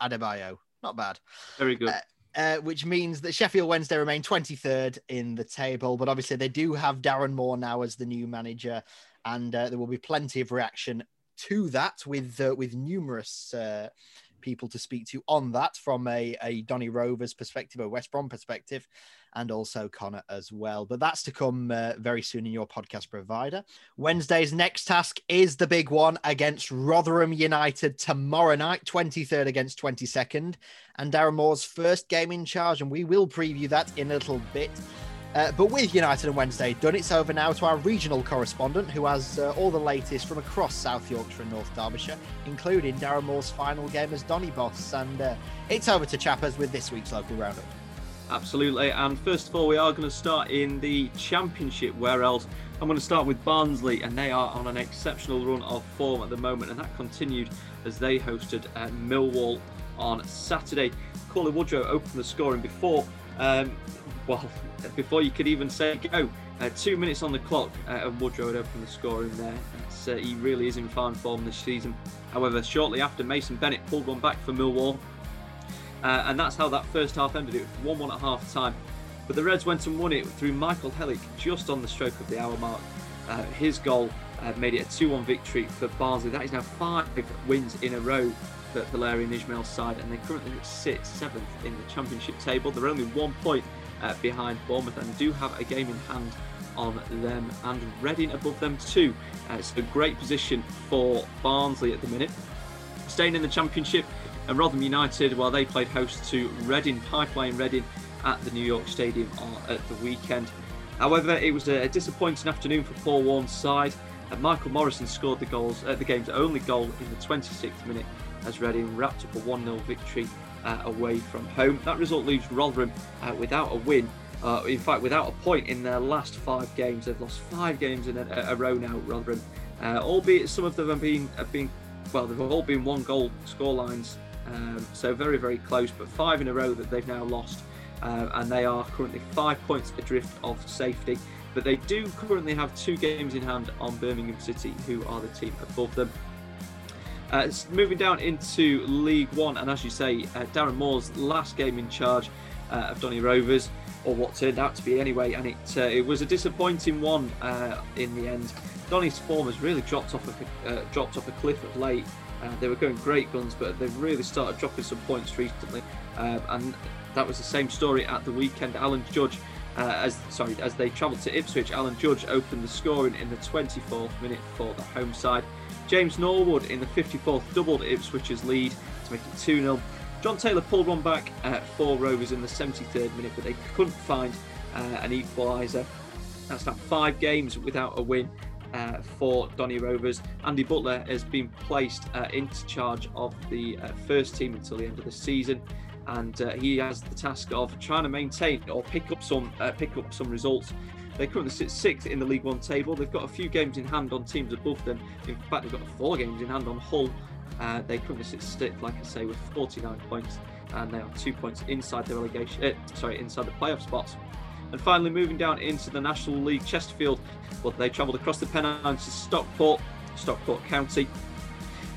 Adebayo. Not bad. Very good. Uh, uh, which means that Sheffield Wednesday remain 23rd in the table. But obviously, they do have Darren Moore now as the new manager, and uh, there will be plenty of reaction to that with uh, with numerous uh, people to speak to on that from a, a Donny Rovers perspective, a West Brom perspective, and also Connor as well. But that's to come uh, very soon in your podcast provider. Wednesday's next task is the big one against Rotherham United tomorrow night, 23rd against 22nd, and Darren Moore's first game in charge. And we will preview that in a little bit. Uh, but with United and Wednesday done, it's over now to our regional correspondent who has uh, all the latest from across South Yorkshire and North Derbyshire, including Darren Moore's final game as Donny Boss. And uh, it's over to Chappers with this week's local roundup. Absolutely. And first of all, we are going to start in the Championship. Where else? I'm going to start with Barnsley, and they are on an exceptional run of form at the moment, and that continued as they hosted uh, Millwall on Saturday. Cauley Woodrow opened the scoring before. Um, well, before you could even say go. Uh, two minutes on the clock, uh, and Woodrow had opened the score in there. Uh, he really is in fine form this season. However, shortly after, Mason Bennett pulled one back for Millwall, uh, and that's how that first half ended. It was 1 1 at half time. But the Reds went and won it through Michael Helik just on the stroke of the hour mark. Uh, his goal uh, made it a 2 1 victory for Barnsley. That is now five wins in a row for Valérien Ismaël's side, and they currently sit seventh in the Championship table. They're only one point uh, behind Bournemouth and do have a game in hand on them and Reading above them too. Uh, it's a great position for Barnsley at the minute. Staying in the Championship, and Rotherham United, while they played host to Reading, Pipeline Reading at the New York Stadium at the weekend. However, it was a disappointing afternoon for Paul Warne's side. And Michael Morrison scored the goals, uh, the game's only goal in the 26th minute as Reading wrapped up a 1-0 victory uh, away from home. That result leaves Rotherham uh, without a win. Uh, in fact, without a point in their last five games, they've lost five games in a, a row now. Rotherham, uh, albeit some of them have been have been well, they've all been one goal scorelines, um, so very very close. But five in a row that they've now lost, uh, and they are currently five points adrift of safety. But they do currently have two games in hand on Birmingham City, who are the team above them. Uh, moving down into League One, and as you say, uh, Darren Moore's last game in charge uh, of Donny Rovers, or what turned out to be anyway, and it uh, it was a disappointing one uh, in the end. Donny's form has really dropped off a uh, dropped off a cliff of late. they were going great guns, but they've really started dropping some points recently, and that was the same story at the weekend. Alan Judge. as sorry, as they travelled to Ipswich, Alan Judge opened the scoring in the 24th minute for the home side. James Norwood in the 54th doubled Ipswich's lead to make it 2 0. Jon Taylor pulled one back uh, for Rovers in the 73rd minute, but they couldn't find uh, an equaliser. That's now five games without a win uh, for Donny Rovers. Andy Butler has been placed uh, into charge of the uh, first team until the end of the season, and uh, he has the task of trying to maintain or pick up some pick up some results they currently sit sixth in the League One table. They've got a few games in hand on teams above them. In fact, they've got four games in hand on Hull. Uh, they currently sit sixth, like I say, with 49 points, and they are two points inside the relegation. Uh, sorry, inside the playoff spots. And finally, moving down into the National League, Chesterfield. Well, they travelled across the Pennines to Stockport, Stockport County.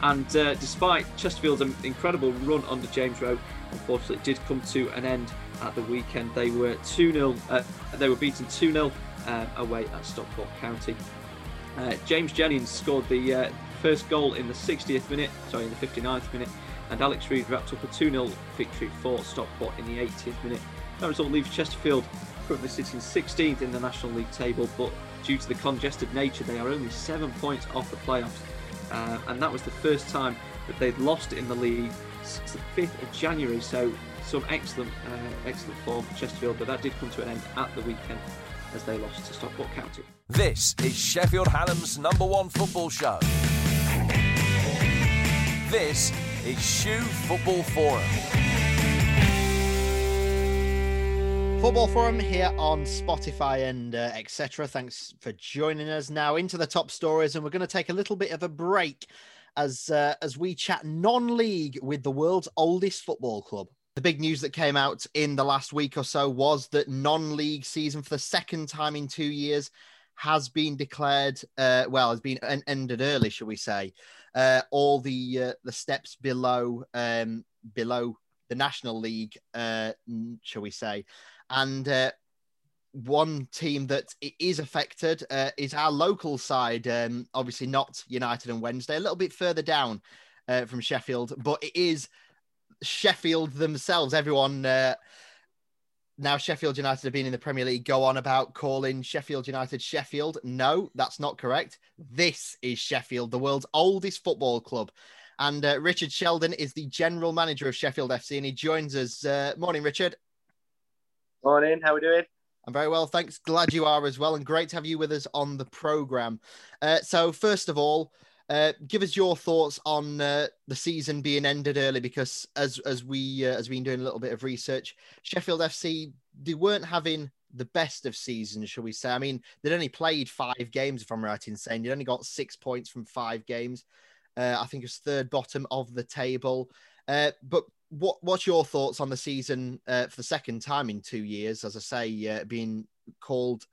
And uh, despite Chesterfield's incredible run under James Rowe, unfortunately, it did come to an end at the weekend. They were 2 0, uh, they were beaten 2 0 uh, away at Stockport County. Uh, James Jennings scored the uh, first goal in the 60th minute, sorry, in the 59th minute, and Alex Reid wrapped up a 2 0 victory for Stockport in the 80th minute. That result leaves Chesterfield currently sitting 16th in the National League table, but due to the congested nature, they are only seven points off the playoffs. Uh, and that was the first time that they'd lost in the league since the 5th of January. So, some excellent, uh, excellent form for Chesterfield, but that did come to an end at the weekend as they lost to Stockport County. This is Sheffield Hallam's number one football show. This is SHU Football Forum. Football Forum here on Spotify and uh, etc. Thanks for joining us. Now into the top stories, and we're going to take a little bit of a break as uh, as we chat non-league with the world's oldest football club. The big news that came out in the last week or so was that non-league season for the second time in two years has been declared. Uh, well, has been ended early, shall we say? Uh, all the uh, the steps below um, below the National League, uh, shall we say. And uh, one team that is affected uh, is our local side. Um, obviously, not United and Wednesday, a little bit further down from Sheffield, but it is Sheffield themselves. Everyone uh, now, Sheffield United have been in the Premier League, go on about calling Sheffield United Sheffield. No, that's not correct. This is Sheffield, the world's oldest football club. And uh, Richard Sheldon is the general manager of Sheffield FC, and he joins us. Uh, morning, Richard. Morning. How are we doing? I'm very well, thanks. Glad you are as well, and great to have you with us on the program. Uh, so, first of all, uh, give us your thoughts on uh, the season being ended early, because as as we uh, as we've been doing a little bit of research, Sheffield FC they weren't having the best of seasons, shall we say? I mean, they'd only played five games, if I'm right in saying. They'd only got six points from five games. Uh, I think it was third bottom of the table. Uh, but what what's your thoughts on the season for the second time in two years? As I say, being called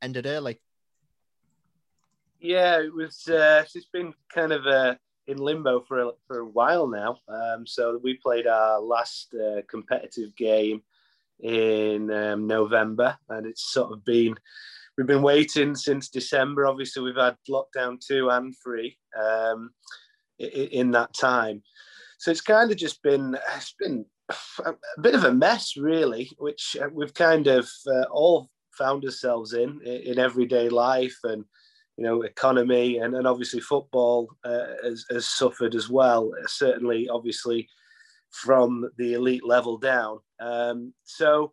ended early. Yeah, it was. Uh, it's been kind of uh, in limbo for a, for a while now. Um, so we played our last uh, competitive game in um, November, and it's sort of been we've been waiting since December. Obviously, we've had lockdown two and three um, in, that time, so it's kind of just been it's been a bit of a mess, really, which uh, we've kind of uh, all found ourselves in in everyday life and you know, economy and, and obviously football uh, has, has suffered as well. Certainly, obviously, from the elite level down. Um, so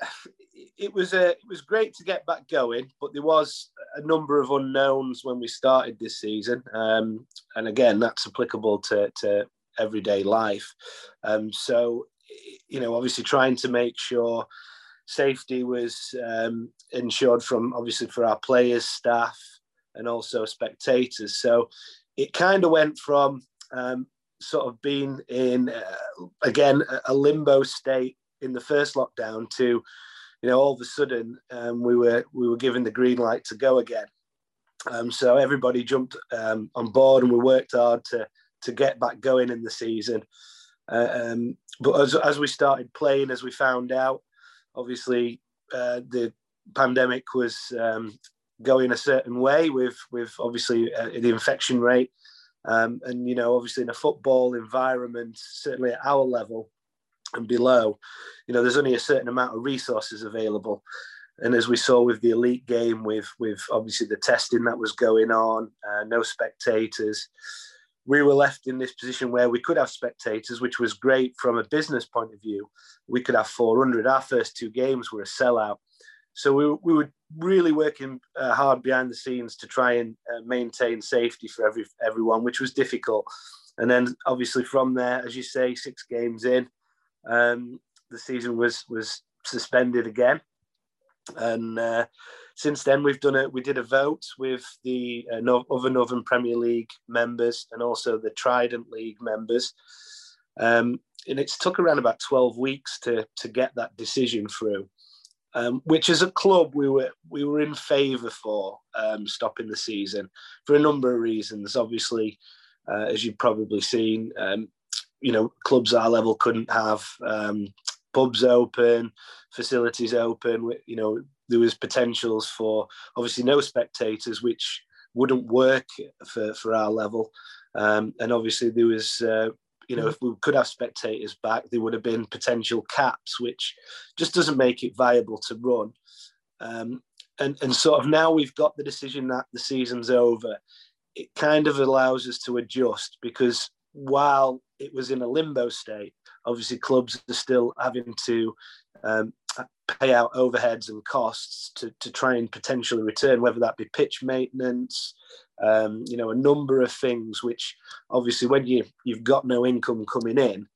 (sighs) it was a, it was great to get back going, but there was a number of unknowns when we started this season, um, and again, that's applicable to, to everyday life. Um, so, you know, obviously, trying to make sure safety was um, ensured from obviously for our players, staff, and also spectators. So it kind of went from um, sort of being in uh, again a limbo state in the first lockdown to you know all of a sudden um, we were we were given the green light to go again. Um, so everybody jumped um, on board and we worked hard to to get back going in the season. Uh, um, but as, as we started playing, as we found out, obviously uh, the pandemic was um, going a certain way with with obviously uh, the infection rate, um, and you know obviously in a football environment, certainly at our level and below, you know there's only a certain amount of resources available. And as we saw with the elite game, with with obviously the testing that was going on, uh, no spectators, we were left in this position where we could have spectators, which was great from a business point of view. We could have 400. Our first two games were a sellout. So we, we were really working uh, hard behind the scenes to try and uh, maintain safety for every everyone, which was difficult. And then obviously from there, as you say, six games in, um, the season was was suspended again. And uh, since then, we've done it. We did a vote with the uh, other Northern Premier League members and also the Trident League members. Um, and it's took around about 12 weeks to, to get that decision through um, which as a club we were we were in favour for um, stopping the season for a number of reasons. Obviously, uh, as you've probably seen, um, you know clubs our level couldn't have um, pubs open, facilities open. You know there was potentials for obviously no spectators, which wouldn't work for for our level, um, and obviously there was. Uh, you know, if we could have spectators back, there would have been potential caps, which just doesn't make it viable to run. Um, and, and sort of now we've got the decision that the season's over, it kind of allows us to adjust because while it was in a limbo state, obviously clubs are still having to um, pay out overheads and costs to, to try and potentially return, whether that be pitch maintenance, um, you know, a number of things which obviously when you, you've got no income coming in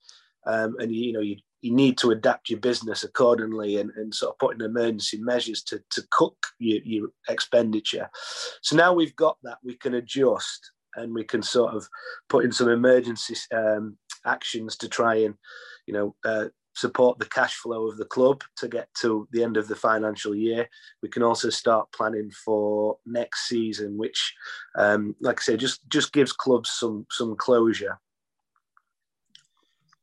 um, and you, you know, you, you need to adapt your business accordingly and, and sort of put in emergency measures to, to cook your, your expenditure. So now we've got that, we can adjust and we can sort of put in some emergency um, actions to try and, you know, uh, support the cash flow of the club to get to the end of the financial year. We can also start planning for next season, which, um, like I say, just just gives clubs some some closure.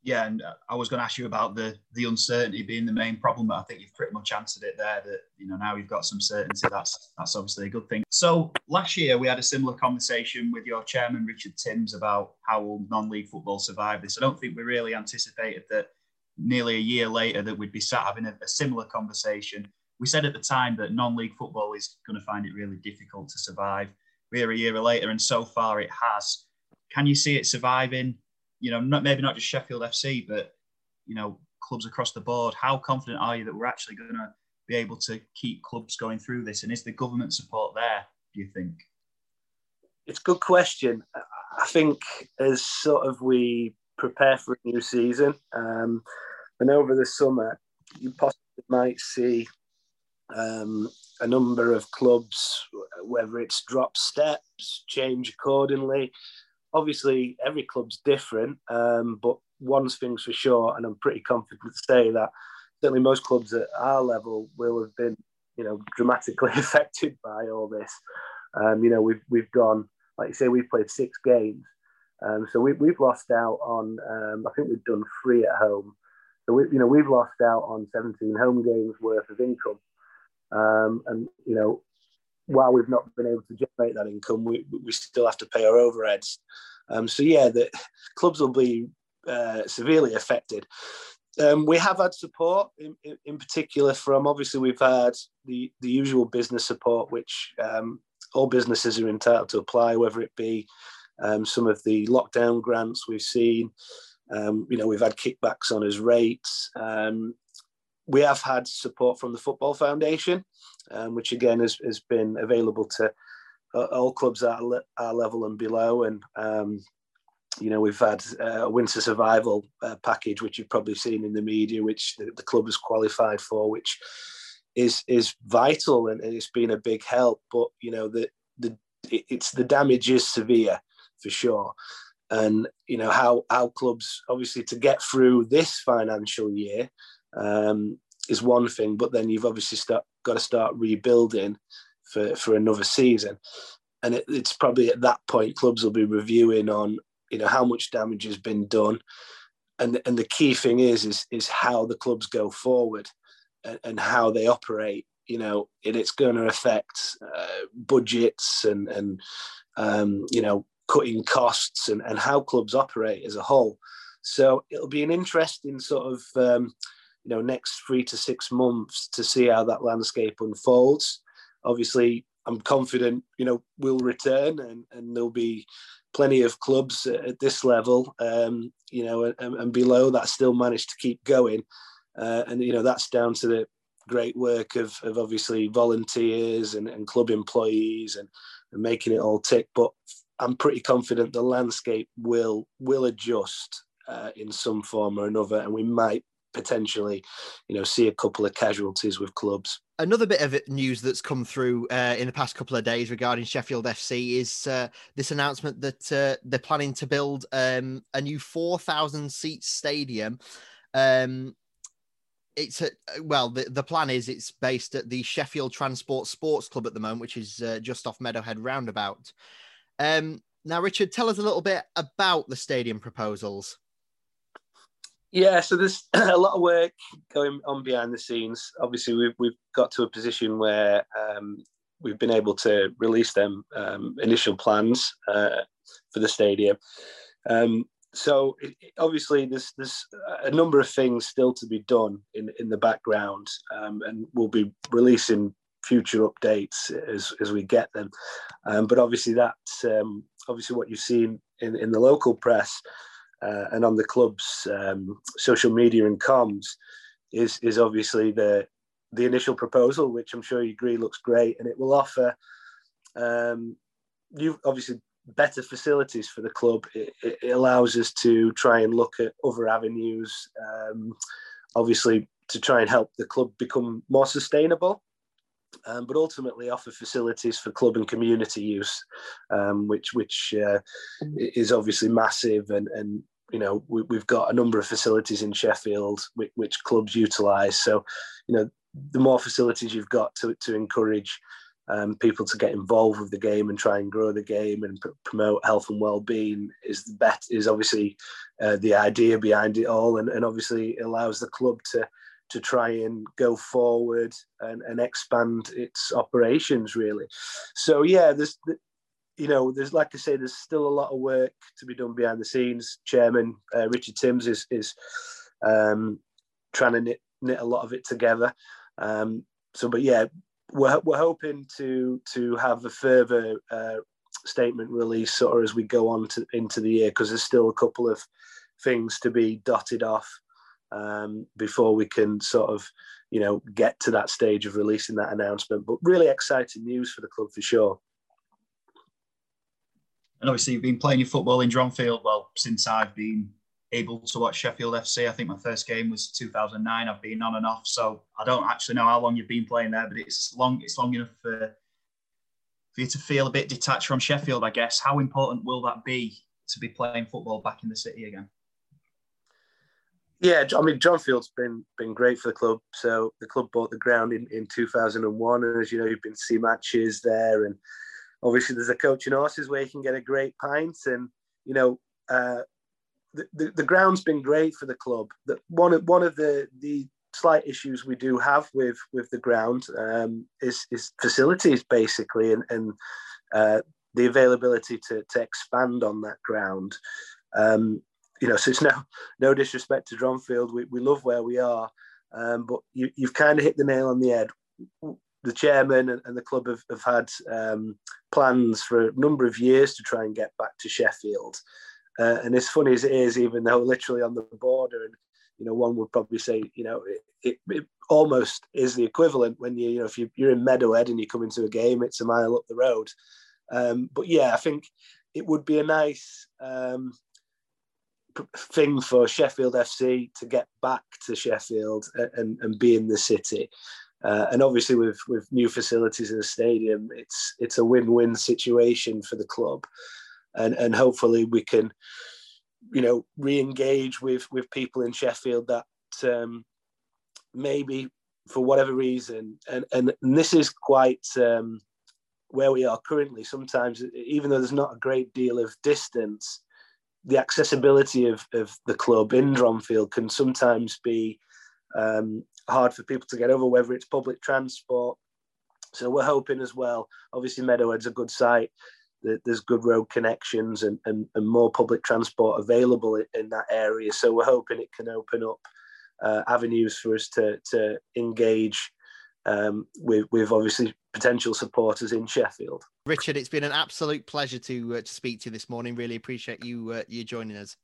yeah, and I was going to ask you about the the uncertainty being the main problem, but I think you've pretty much answered it there. That you know now you've got some certainty. That's that's obviously a good thing. So last year we had a similar conversation with your chairman Richard Timms about how will non-league football survive this. I don't think we really anticipated that nearly a year later that we'd be sat having a, a similar conversation. We said at the time that non-league football is going to find it really difficult to survive. We're a year later, and so far it has. Can you see it surviving you know, not, maybe not just Sheffield FC, but you know, clubs across the board. How confident are you that we're actually going to be able to keep clubs going through this? And is the government support there? Do you think? It's a good question. I think as sort of we prepare for a new season, um, and over the summer, you possibly might see um, a number of clubs, whether it's drop steps, change accordingly. Obviously every club's different, um, but one thing's for sure, and I'm pretty confident to say that certainly most clubs at our level will have been, you know, dramatically (laughs) affected by all this. Um, you know, we've we've gone, like you say, we've played six games, um, so we, we've lost out on. Um, I think we've done three at home, so we, you know, we've lost out on 17 home games worth of income, um, and you know, while we've not been able to generate that income, we, we still have to pay our overheads. Um, so yeah, the clubs will be uh, severely affected. Um, we have had support in, in, in, particular from obviously we've had the, the usual business support, which um, all businesses are entitled to apply, whether it be um, some of the lockdown grants we've seen. Um, you know, we've had kickbacks on his rates. Um, we have had support from the Football Foundation, um, which again has, has been available to uh, all clubs at our level and below. And, um, you know, we've had uh, a winter survival uh, package, which you've probably seen in the media, which the, the, club has qualified for, which is is vital and, and it's been a big help. But, you know, the, the it's the damage is severe for sure. And, you know, how, how clubs, obviously, to get through this financial year, um, is one thing, but then you've obviously start, got to start rebuilding for, for another season. And it, it's probably at that point clubs will be reviewing on you know how much damage has been done, and and the key thing is is is how the clubs go forward, and, and how they operate. You know, and it's going to affect uh, budgets and and um, you know cutting costs and, and how clubs operate as a whole. So it'll be an interesting sort of um, you know next three to six months to see how that landscape unfolds. Obviously, I'm confident you know we'll return and, and there'll be plenty of clubs at this level, um, you know, and, and, below that still managed to keep going, uh, and you know that's down to the great work of, of obviously volunteers and, and club employees and, and making it all tick. But I'm pretty confident the landscape will will adjust uh, in some form or another, and we might potentially, you know, see a couple of casualties with clubs. Another bit of news that's come through uh, in the past couple of days regarding Sheffield FC is uh, this announcement that uh, they're planning to build um, a new 4,000 seat stadium. Um, it's a, well, the, the plan is it's based at the Sheffield Transport Sports Club at the moment, which is uh, just off Meadowhead Roundabout. Um, now, Richard, tell us a little bit about the stadium proposals. Yeah, so there's (clears throat) a lot of work going on behind the scenes. Obviously, we've we've got to a position where um, we've been able to release them um, initial plans uh, for the stadium. Um, so it, obviously, there's there's a number of things still to be done in in the background, um, and we'll be releasing future updates as as we get them. Um, but obviously, that's um, obviously what you've seen in in the local press uh, and on the club's um, social media and comms is is obviously the the initial proposal, which I'm sure you agree looks great, and it will offer um, you obviously better facilities for the club. It, it, allows us to try and look at other avenues, um, obviously to try and help the club become more sustainable. Um, but ultimately offer facilities for club and community use, um, which which uh, is obviously massive and, and you know we, have got a number of facilities in Sheffield which, which clubs utilise. So, you know, the more facilities you've got to to encourage um, people to get involved with the game and try and grow the game and pr- promote health and well-being is the bet is obviously uh, the idea behind it all and, and obviously allows the club to to try and go forward and, and expand its operations really. So yeah there's you know there's like i say there's still a lot of work to be done behind the scenes. Chairman uh, richard timms is is um, trying to knit, knit a lot of it together. Um, so but yeah we're, we're hoping to to have a further uh, statement release sort of as we go on to, into the year because there's still a couple of things to be dotted off um, before we can sort of you know get to that stage of releasing that announcement but really exciting news for the club for sure and obviously you've been playing your football in Dronfield well since I've been able to watch Sheffield FC. I think my first game was 2009. I've been on and off, so I don't actually know how long you've been playing there, but it's long. It's long enough for for you to feel a bit detached from Sheffield. I guess. How important will that be to be playing football back in the city again? Yeah, I mean, Dronfield's been been great for the club. So the club bought the ground in, in 2001, and as you know, you've been to see matches there, and obviously there's a coach and horses where you can get a great pint, and you know, uh, the, the, ground's been great for the club. The, one of one of the the slight issues we do have with with the ground um, is is facilities basically, and and uh, the availability to to expand on that ground. Um, you know, so it's no no disrespect to Dronfield. We we love where we are, um, but you you've kind of hit the nail on the head. The chairman and, and the club have, have had um, plans for a number of years to try and get back to Sheffield. Uh, and as funny as it is, even though literally on the border, and you know, one would probably say, you know, it, it, it almost is the equivalent when you, you know, if you, are in Meadowhead and you come into a game, it's a mile up the road. Um, but yeah, I think it would be a nice um, thing for Sheffield FC to get back to Sheffield and, and be in the city. Uh, and obviously, with with new facilities in the stadium, it's it's a win-win situation for the club and and hopefully we can you know re-engage with with people in Sheffield that um, maybe for whatever reason and and, and this is quite um, where we are currently sometimes even though there's not a great deal of distance the accessibility of, of the club in Dronfield can sometimes be um, hard for people to get over whether it's public transport so we're hoping as well obviously meadowhead's a good site there's good road connections and, and, and more public transport available in that area. So we're hoping it can open up uh, avenues for us to, to engage um, with, with obviously potential supporters in Sheffield. Richard, it's been an absolute pleasure to uh, to speak to you this morning. Really appreciate you uh, you joining us.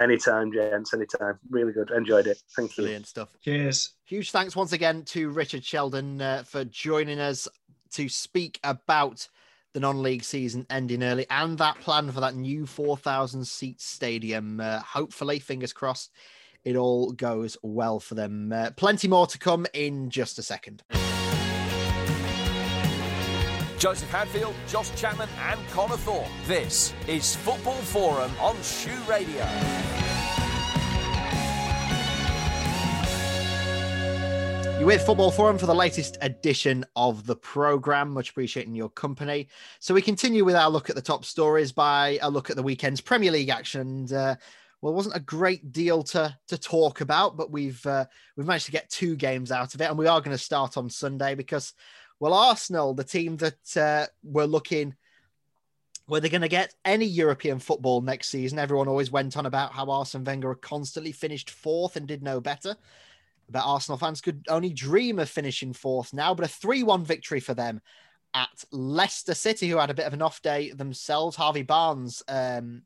Anytime, gents. Anytime. Really good. Enjoyed it. Thank you. Brilliant stuff. Cheers. Huge thanks once again to Richard Sheldon uh, for joining us to speak about the non-league season ending early and that plan for that new 4,000 seat stadium. Uh, hopefully, fingers crossed, it all goes well for them. Uh, plenty more to come in just a second. Joseph Hadfield, Josh Chapman, and Connor Thorpe. This is Football Forum on SHU Radio. You're with Football Forum for the latest edition of the program. Much appreciating your company. So we continue with our look at the top stories by a look at the weekend's Premier League action. And, uh, well, it wasn't a great deal to to talk about, but we've uh, we've managed to get two games out of it, and we are going to start on Sunday because, well, Arsenal, the team that uh, were looking were they going to get any European football next season? Everyone always went on about how Arsene Wenger constantly finished fourth and did no better but Arsenal fans could only dream of finishing fourth now. But a 3 1 victory for them at Leicester City, who had a bit of an off day themselves. Harvey Barnes um,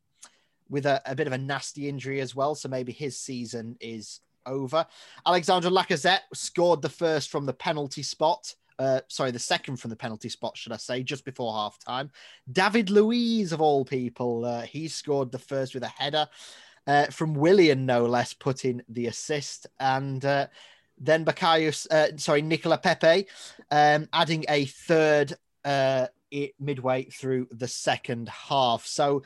with a, a, bit of a nasty injury as well. So maybe his season is over. Alexandre Lacazette scored the first from the penalty spot. Uh, sorry, the second from the penalty spot, should I say, just before half time. David Luiz, of all people, uh, he scored the first with a header uh, from Willian, no less, put in the assist. And uh, then Bakayos, uh, sorry, Nicola Pepe, um, adding a third midway through the second half. So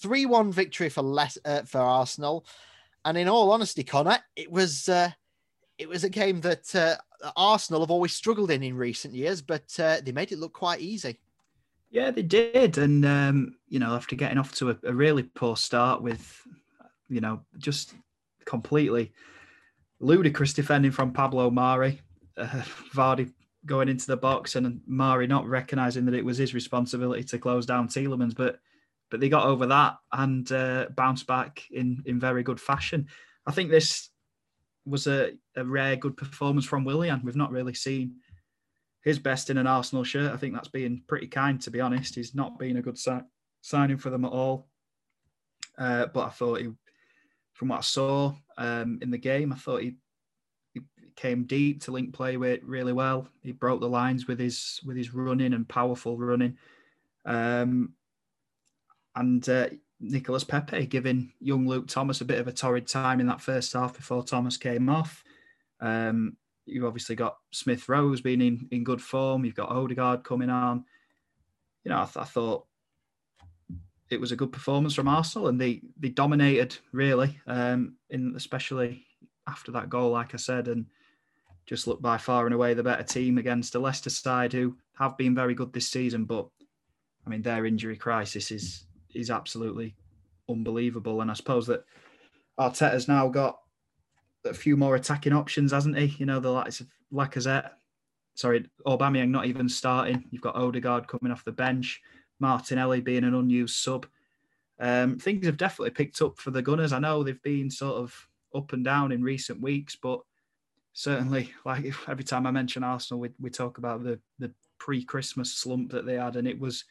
3 1 victory for, less, for Arsenal. And in all honesty, Connor, it was. Uh, it was a game that uh, Arsenal have always struggled in in recent years, but uh, they made it look quite easy. Yeah, they did, and um, you know, after getting off to a, a really poor start with, you know, just completely ludicrous defending from Pablo Mari, uh, (laughs) Vardy going into the box and Mari not recognizing that it was his responsibility to close down Tielemans, but but they got over that and uh, bounced back in in very good fashion. I think this was a, a rare good performance from Willian. We've not really seen his best in an Arsenal shirt. I think that's being pretty kind, to be honest. He's not been a good si- signing for them at all. Uh, but I thought he, from what I saw um, in the game, I thought he, he came deep to link play with really well. He broke the lines with his with his running and powerful running. Um, and uh, Nicolas Pepe giving young Luke Thomas a bit of a torrid time in that first half before Thomas came off. Um, you've obviously got Smith Rowe being in, in good form. You've got Odegaard coming on. You know, I, th- I, thought it was a good performance from Arsenal, and they they dominated really, um, in especially after that goal, like I said, and just looked by far and away the better team against the Leicester side, who have been very good this season. But I mean, their injury crisis is is absolutely unbelievable. And I suppose that Arteta's now got a few more attacking options, hasn't he? You know, the likes of Lacazette, sorry, Aubameyang not even starting. You've got Odegaard coming off the bench, Martinelli being an unused sub. Um, things have definitely picked up for the Gunners. I know they've been sort of up and down in recent weeks, but certainly, like every time I mention Arsenal, we, we talk about the the pre-Christmas slump that they had, and it was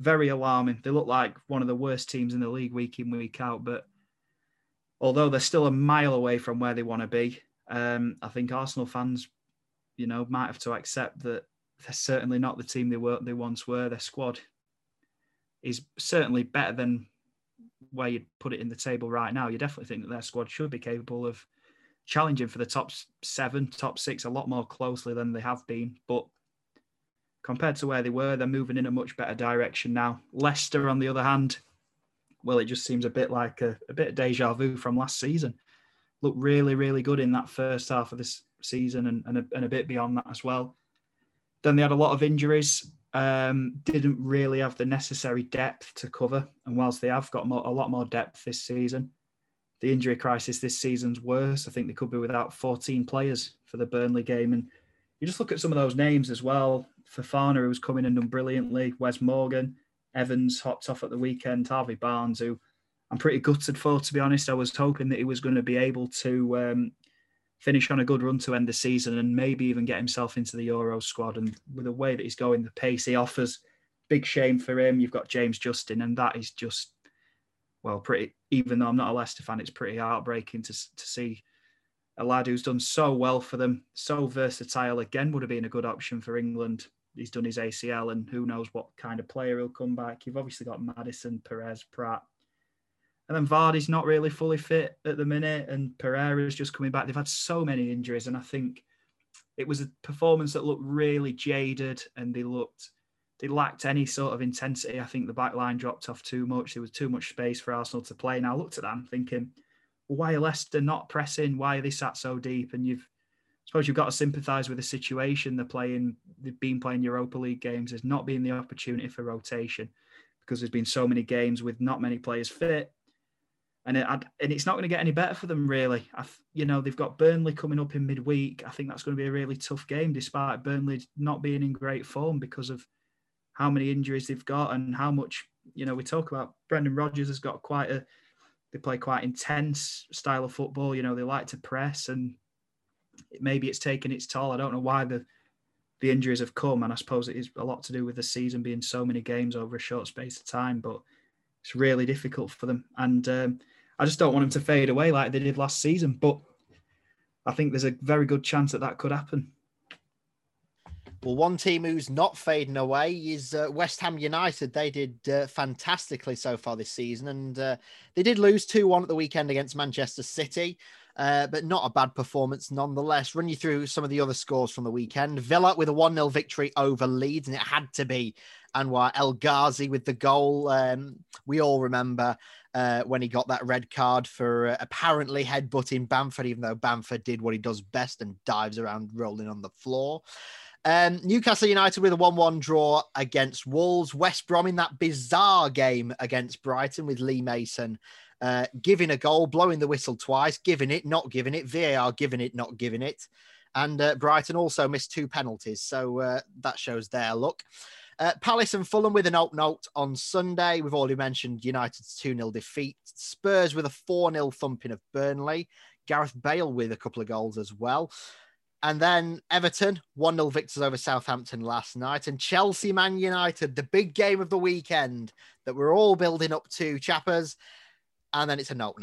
very alarming. They look like one of the worst teams in the league week in, week out. But although they're still a mile away from where they want to be, um, I think Arsenal fans, you know, might have to accept that they're certainly not the team they were they once were. Their squad is certainly better than where you'd put it in the table right now. You definitely think that their squad should be capable of challenging for the top seven, top six a lot more closely than they have been. But compared to where they were, they're moving in a much better direction now. Leicester, on the other hand, well, it just seems a bit like a, a bit of deja vu from last season. Looked really, really good in that first half of this season and, and, a, and a bit beyond that as well. Then they had a lot of injuries, um, didn't really have the necessary depth to cover. And whilst they have got more, a lot more depth this season, the injury crisis this season's worse. I think they could be without 14 players for the Burnley game. And you just look at some of those names as well. Fofana, who was coming and done brilliantly, Wes Morgan, Evans hopped off at the weekend, Harvey Barnes, who I'm pretty gutted for, to be honest. I was hoping that he was going to be able to um, finish on a good run to end the season and maybe even get himself into the Euro squad. And with the way that he's going, the pace he offers, big shame for him. You've got James Justin, and that is just, well, pretty, even though I'm not a Leicester fan, it's pretty heartbreaking to, to see a lad who's done so well for them, so versatile. Again, would have been a good option for England he's done his ACL, and who knows what kind of player he'll come back. You've obviously got Maddison, Perez, Praet. And then Vardy's not really fully fit at the minute, and Pereira's just coming back. They've had so many injuries, and I think it was a performance that looked really jaded, and they looked they lacked any sort of intensity. I think the back line dropped off too much. There was too much space for Arsenal to play. And I looked at that, I'm thinking, well, why are Leicester not pressing? Why are they sat so deep? And you've suppose you've got to sympathise with the situation. They're playing, they've been playing Europa League games. There's not been the opportunity for rotation because there's been so many games with not many players fit, and it, and it's not going to get any better for them really. I, you know, they've got Burnley coming up in midweek. I think that's going to be a really tough game, despite Burnley not being in great form because of how many injuries they've got and how much. You know, we talk about Brendan Rodgers has got quite a. They play quite intense style of football. You know, they like to press and maybe it's taken its toll. I don't know why the the injuries have come, and I suppose it is a lot to do with the season being so many games over a short space of time. But it's really difficult for them, and um, I just don't want them to fade away like they did last season. But I think there's a very good chance that that could happen. Well, one team who's not fading away is uh, West Ham United. They did uh, fantastically so far this season, and uh, they did lose 2 1 at the weekend against Manchester City. Uh, but not a bad performance nonetheless. Run you through some of the other scores from the weekend. Villa with a 1 0 victory over Leeds, and it had to be Anwar El Ghazi with the goal. Um, we all remember uh, when he got that red card for uh, apparently headbutting Bamford, even though Bamford did what he does best and dives around rolling on the floor. Um, Newcastle United with a 1 1 draw against Wolves. West Brom in that bizarre game against Brighton with Lee Mason uh, giving a goal, blowing the whistle twice, giving it, not giving it, VAR giving it, not giving it. And uh, Brighton also missed two penalties. So uh, that shows their luck. Uh, Palace and Fulham with an open note on Sunday. We've already mentioned United's 2 0 defeat. Spurs with a 4 0 thumping of Burnley. Gareth Bale with a couple of goals as well. And then Everton, 1 0 victors over Southampton last night. And Chelsea Man United, the big game of the weekend that we're all building up to, chappers and then it's a note.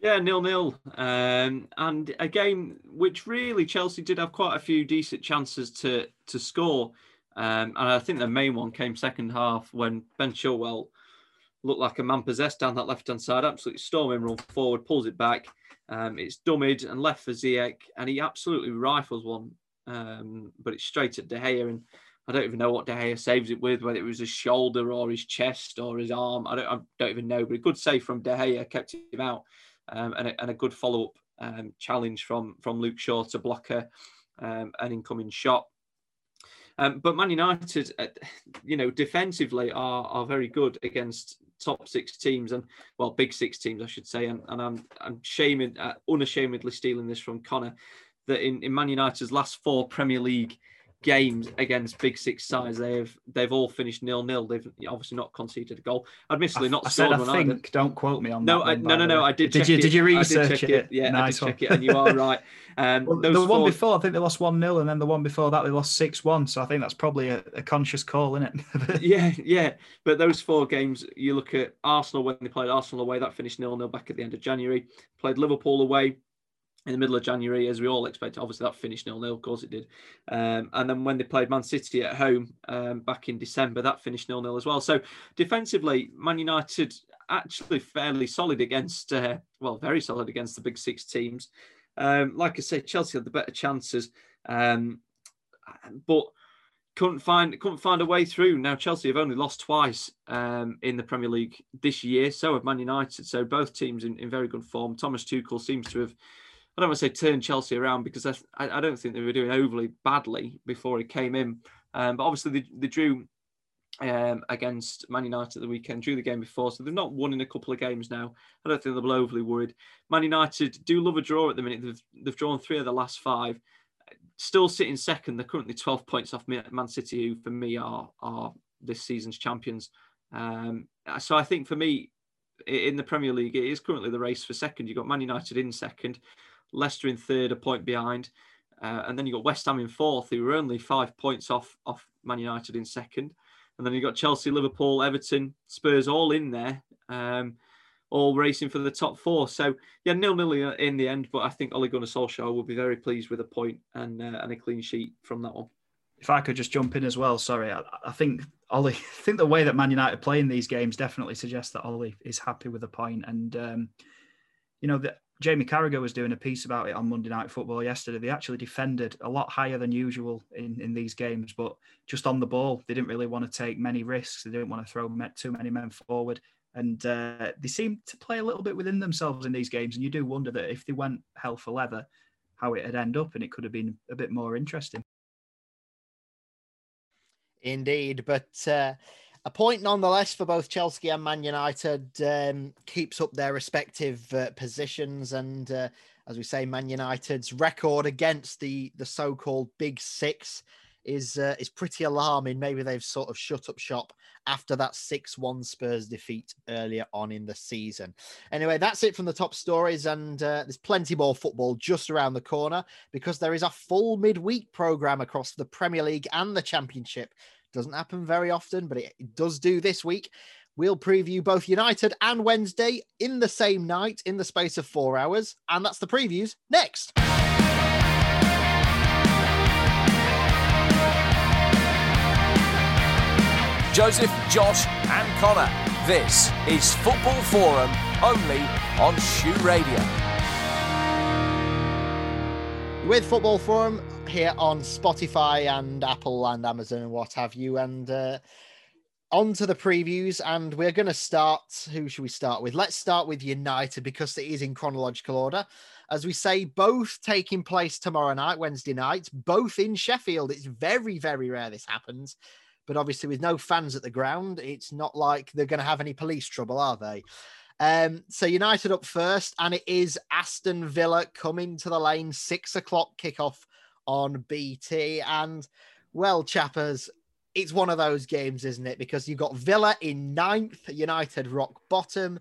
Yeah, nil nil, um, and a game which really Chelsea did have quite a few decent chances to to score, um, and I think the main one came second half when Ben Chilwell looked like a man possessed down that left hand side, absolutely storming run forward, pulls it back, um, it's dummied and left for Ziyech, and he absolutely rifles one, um, but it's straight at De Gea, and I don't even know what De Gea saves it with, whether it was his shoulder or his chest or his arm. I don't, I don't even know, but a good save from De Gea kept him out, um, and, a, and, a, good follow up um, challenge from from Luke Shaw to block a, um, an incoming shot. Um, but Man United, uh, you know, defensively are are very good against top six teams and well, big six teams, I should say. And, and I'm I'm shaming, uh, unashamedly stealing this from Connor that in, in Man United's last four Premier League games against big six sides, they've they've all finished nil nil. They've obviously not conceded a goal. Admittedly, not I scored said, one I think. either. Don't quote me on no, that. I, one, no, no, no. I did. Did you it. did you research it? it? Yeah, nice I did check it, and you are right. Um, well, the one before, I think they lost one 0 and then the one before that they lost six one. So I think that's probably a, a conscious call, isn't it? (laughs) yeah, yeah. But those four games, you look at Arsenal when they played Arsenal away, that finished nil nil back at the end of January. Played Liverpool away, in the middle of January, as we all expected. Obviously, that finished nil nil. Of course, it did. Um, and then when they played Man City at home um, back in December, that finished nil nil as well. So defensively, Man United actually fairly solid against, uh, well, very solid against the big six teams. Um, like I said, Chelsea had the better chances, um, but couldn't find couldn't find a way through. Now Chelsea have only lost twice um, in the Premier League this year. So have Man United. So both teams in, in very good form. Thomas Tuchel seems to have I don't want to say turn Chelsea around because I, I don't think they were doing overly badly before he came in. Um, but obviously they, they drew um, against Man United at the weekend, drew the game before, so they've not won in a couple of games now. I don't think they'll be overly worried. Man United do love a draw at the minute. They've, they've drawn three of the last five. Still sitting second. They're currently 12 points off Man City, who for me are are this season's champions. Um, so I think for me, in the Premier League, it is currently the race for second. You've got Man United in second. Leicester in third, a point behind. Uh, and then you got West Ham in fourth, who were only five points off off Man United in second. And then you got Chelsea, Liverpool, Everton, Spurs all in there, um, all racing for the top four. So yeah, nil nil in the end. But I think Ole Gunnar Solskjaer will be very pleased with a point and uh, and a clean sheet from that one. If I could just jump in as well, sorry, I, I think Ollie, (laughs) I think the way that Man United play in these games definitely suggests that Ollie is happy with a point, and um, you know that Jamie Carragher was doing a piece about it on Monday Night Football yesterday. They actually defended a lot higher than usual in, in these games, but just on the ball, they didn't really want to take many risks. They didn't want to throw too many men forward. And uh, they seemed to play a little bit within themselves in these games. And you do wonder that if they went hell for leather, how it'd end up, and it could have been a bit more interesting. Indeed. But uh, a point nonetheless for both Chelsea and Man United um, keeps up their respective uh, positions, and uh, as we say, Man United's record against the the so-called Big Six is uh, is pretty alarming. Maybe they've sort of shut up shop after that six-one Spurs defeat earlier on in the season. Anyway, that's it from the top stories, and uh, there's plenty more football just around the corner because there is a full midweek program across the Premier League and the Championship doesn't happen very often, but it, it does do this week. We'll preview both United and Wednesday in the same night in the space of four hours. And that's the previews next. Joseph, Josh, and Connor. This is Football Forum only on SHU Radio. with Football Forum here on Spotify and Apple and Amazon and what have you. And uh, on to the previews. And we're going to start. Who should we start with? Let's start with United because it is in chronological order. As we say, both taking place tomorrow night, Wednesday night, both in Sheffield. It's very, very rare this happens. But obviously, with no fans at the ground, it's not like they're going to have any police trouble, are they? Um, so United up first, and it is Aston Villa coming to the lane, six o'clock kickoff on BT. And well, chappers, it's one of those games, isn't it? Because you've got Villa in ninth, United rock bottom.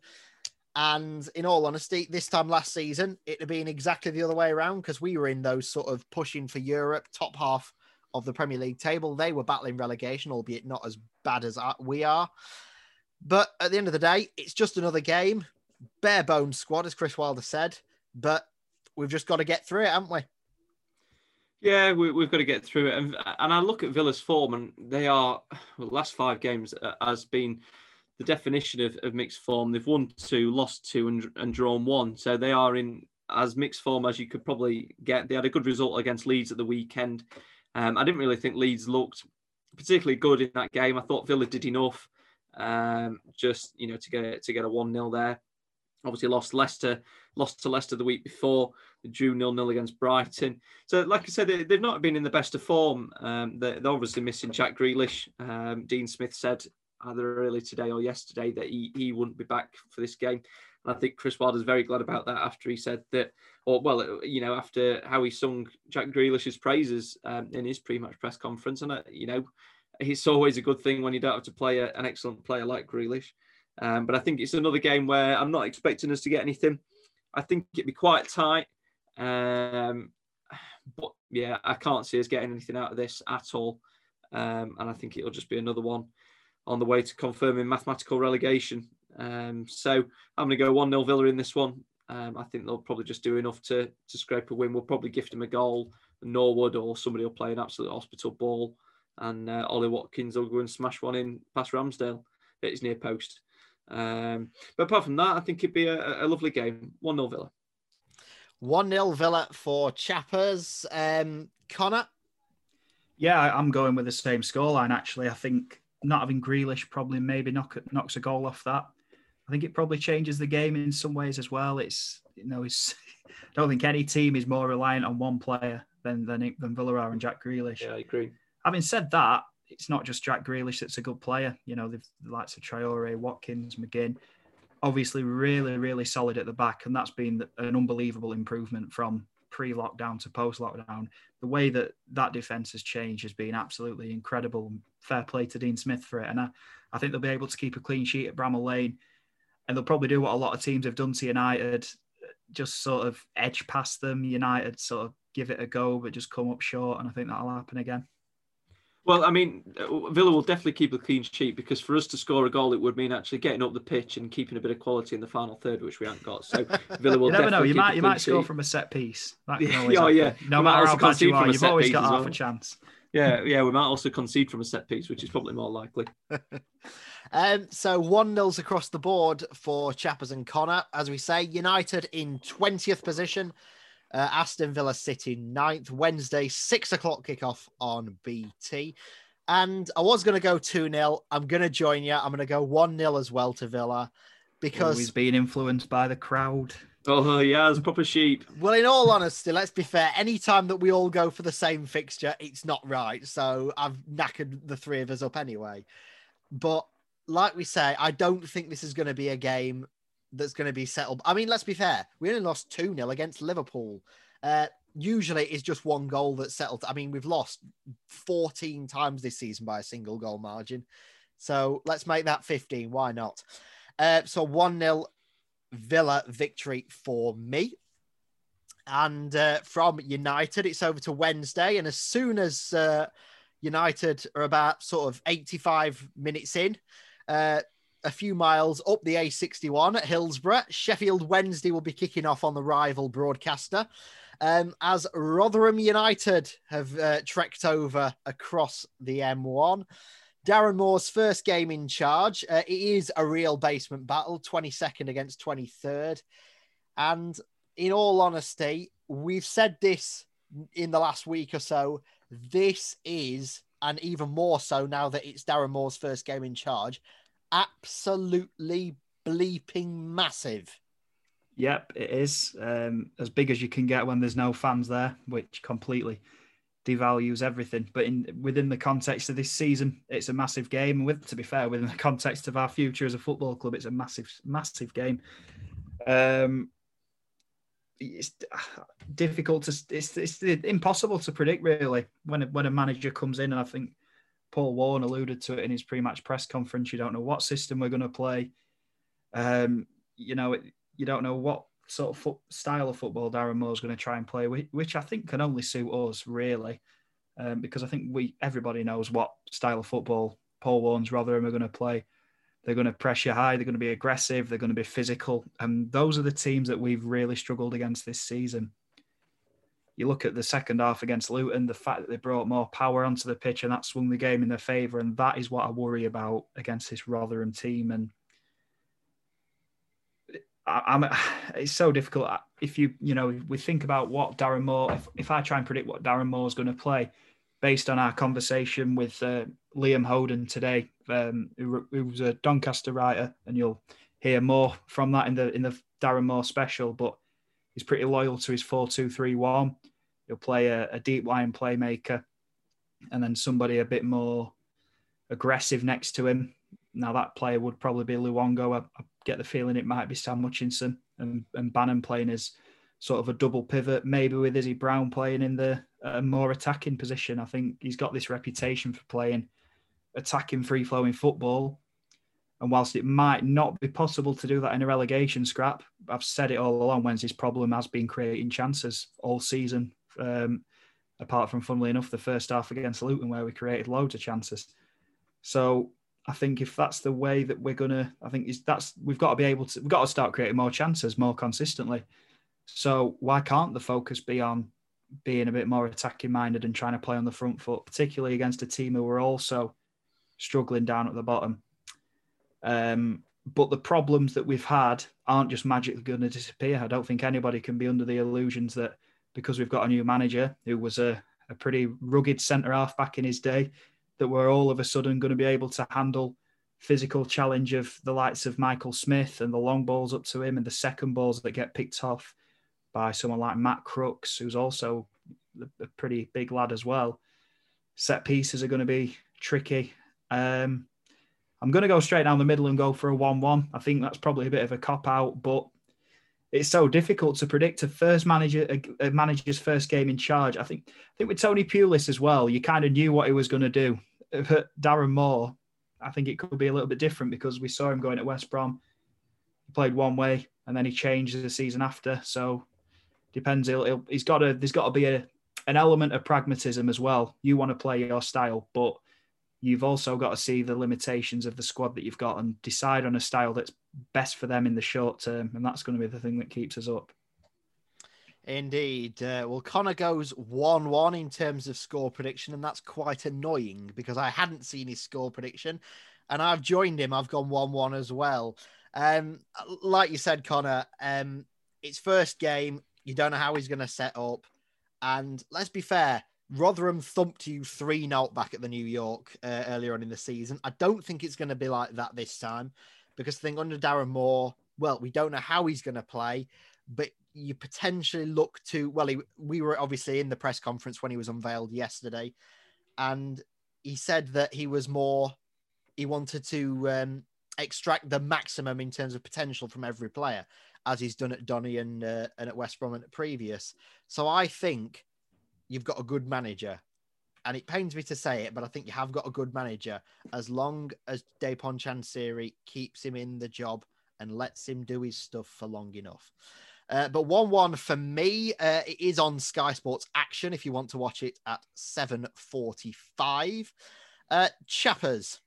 And in all honesty, this time last season, it had been exactly the other way around because we were in those sort of pushing for Europe, top half of the Premier League table. They were battling relegation, albeit not as bad as we are. But at the end of the day, it's just another game. Bare bones squad, as Chris Wilder said. But we've just got to get through it, haven't we? Yeah, we, have got to get through it. And, and I look at Villa's form, and they are, well, the last five games uh, has been the definition of, of mixed form. They've won two, lost two, and, and drawn one. So they are in as mixed form as you could probably get. They had a good result against Leeds at the weekend. Um, I didn't really think Leeds looked particularly good Obviously lost Leicester, lost to Leicester the week before. the Drew nil nil against Brighton. So like I said, they, have not been in the best of form. Um, they're, they're, obviously missing Jack Grealish. Um, Dean Smith said either early today or yesterday that he, he wouldn't be back for this game. And I think Chris Wilder's very glad about that after he said that, or well, you know, after how he sung Jack Grealish's praises um, in his pre-match press conference, and uh, you know, it's always a good thing when you don't have to play a, an excellent player like Grealish. Um, but I think it's another game where I'm not expecting us to get anything. I think it'd be quite tight. Um, but yeah, I can't see us getting anything out of this at all. Um, and I think it'll just be another one on the way to confirming mathematical relegation. Um, so I'm going to go 1 0 Villa in this one. Um, I think they'll probably just do enough to to scrape a win. We'll probably gift them a goal. Norwood or somebody will play an absolute hospital ball and uh, Ollie Watkins will go and smash one in past Ramsdale It's near post. Um, but apart from that, I think it'd be a, a lovely game. 1 0 Villa. 1 0 Villa for Chappers. Um, Connor? Yeah, I'm going with the same scoreline, actually. I think not having Grealish probably maybe knock, knocks a goal off that. I think it probably changes the game in some ways as well. It's, you know, it's, I (laughs) don't think any team is more reliant on one player than than, than Villa are and Jack Grealish. Yeah, I agree having said that, it's not just Jack Grealish that's a good player. You know, they've the likes of Traore, Watkins, McGinn, obviously really, really solid at the back. And that's been an unbelievable improvement from pre lockdown to post lockdown. The way that that defense has changed has been absolutely incredible. Fair play to Dean Smith for it. And I, I think they'll be able to keep a clean sheet at Bramall Lane. And they'll probably do what a lot of teams have done to United, just sort of edge past them. United sort of give it a go, but just come up short. And I think that'll happen again. Well, I mean, Villa will definitely keep a clean sheet because for us to score a goal, it would mean actually getting up the pitch and keeping a bit of quality in the final third, which we haven't got. So (laughs) Villa will. you never know. You might you might sheet. score from a set piece. (laughs) yeah, oh, yeah. No we matter how bad you are, you've always got half well. a chance. Yeah, (laughs) yeah. We might also concede from a set piece, which is probably more likely. um, so one nils across the board for Chappers and Connor. As we say, United in twentieth position. Uh, Aston Villa City ninth, Wednesday, six o'clock kickoff on BT. And I was going to go 2 0. I'm going to join you. I'm going to go 1 0 as well to Villa because. he's being influenced by the crowd. Oh, yeah, as a proper sheep. Well, in all honesty, let's be fair. Any time that we all go for the same fixture, it's not right. So I've knackered the three of us up anyway. But like we say, I don't think this is going to be a game that's going to be settled. I mean, let's be fair. We only lost 2 0 against Liverpool. Uh, usually it's just one goal that's settled. I mean, we've lost 14 times this season by a single goal margin. So let's make that 15. Why not? Uh, so 1 0 Villa victory for me. And uh, from United, it's over to Wednesday. And as soon as uh, United are about sort of 85 minutes in, uh, a few miles up the A61 at Hillsborough. Sheffield Wednesday will be kicking off on the rival broadcaster. Um, as Rotherham United have uh, trekked over across the M1. Darren Moore's first game in charge. Uh, it is a real basement battle, 22nd against 23rd. And in all honesty, we've said this in the last week or so, this is, and even more so now that it's Darren Moore's first game in charge, absolutely bleeping massive. Yep, it is um, as big as you can get when there's no fans there, which completely devalues everything. But in within the context of this season, it's a massive game. And with to be fair, within the context of our future as a football club, it's a massive, massive game. Um, it's difficult to it's, it's impossible to predict really when a, when a manager comes in, and I think Paul Warne alluded to it in his pre-match press conference. You don't know what system we're going to play. Um, you know, it, you don't know what sort of foot, style of football Darren Moore's going to try and play, which I think can only suit us really, um, because I think we everybody knows what style of football Paul Warne's Rotherham are going to play. They're going to pressure high. They're going to be aggressive. They're going to be physical, and those are the teams that we've really struggled against this season. You look at the second half against Luton, the fact that they brought more power onto the pitch and that swung the game in their favour, and that is what I worry about against this Rotherham team. And I, it's so difficult if you you know we think about what Darren Moore if, if I try and predict what Darren Moore is going to play based on our conversation with uh, Liam Holden today um, who, who, was a Doncaster writer and you'll hear more from that in the in the Darren Moore special but he's pretty loyal to his 4-2-3-1 he'll play a, a deep line playmaker and then somebody a bit more aggressive next to him now that player would probably be Luongo. I, I get the feeling it might be Sam Hutchinson and, and Bannan playing as sort of a double pivot, maybe with Izzy Brown playing in the uh, more attacking position. I think he's got this reputation for playing attacking, free flowing football. And whilst it might not be possible to do that in a relegation scrap, I've said it all along. Wednesday's problem has been creating chances all season. Um, apart from, funnily enough, the first half against Luton, where we created loads of chances. So I think if that's the way that we're gonna, I think is that's we've got to be able to we've got to start creating more chances more consistently. So why can't the focus be on being a bit more attacking minded and trying to play on the front foot, particularly against a team who are also struggling down at the bottom. Um, but the problems that we've had aren't just magically going to disappear. I don't think anybody can be under the illusions that because we've got a new manager who was a, a pretty rugged centre half back in his day, that we're all of a sudden going to be able to handle physical challenge of the likes of Michael Smith and the long balls up to him and the second balls that get picked off by someone like Matt Crooks, who's also a pretty big lad as well. Set pieces are going to be tricky. Um, I'm going to go straight down the middle and go for a 1 1. I think that's probably a bit of a cop out, but it's so difficult to predict a first manager a, manager's first game in charge. I think I think with Tony Pulis as well, you kind of knew what he was going to do. But Darren Moore, I think it could be a little bit different because we saw him going at West Brom. He played one way and then he changed the season after. So depends. He'll, he'll, he's got to. There's got to be a an element of pragmatism as well. You want to play your style, but you've also got to see the limitations of the squad that you've got and decide on a style that's best for them in the short term. And that's going to be the thing that keeps us up. Indeed. Uh, well, Connor goes 1 1 in terms of score prediction, and that's quite annoying because I hadn't seen his score prediction and I've joined him. I've gone 1 1 as well. Um, like you said, Connor, um, it's first game. You don't know how he's going to set up. And let's be fair, Rotherham thumped you 3 0 back at the New York uh, earlier on in the season. I don't think it's going to be like that this time because I think under Darren Moore, well, we don't know how he's going to play, but you potentially look to well he, we were obviously in the press conference when he was unveiled yesterday and he said that he was more he wanted to um, extract the maximum in terms of potential from every player as he's done at Donny and uh, and at West Brom and at previous so I think you've got a good manager and it pains me to say it but I think you have got a good manager as long as Dejphon Chansiri keeps him in the job and lets him do his stuff for long enough uh, but 1 1 for me. Uh, it is on Sky Sports Action if you want to watch it at 7.45. Uh, Chappers.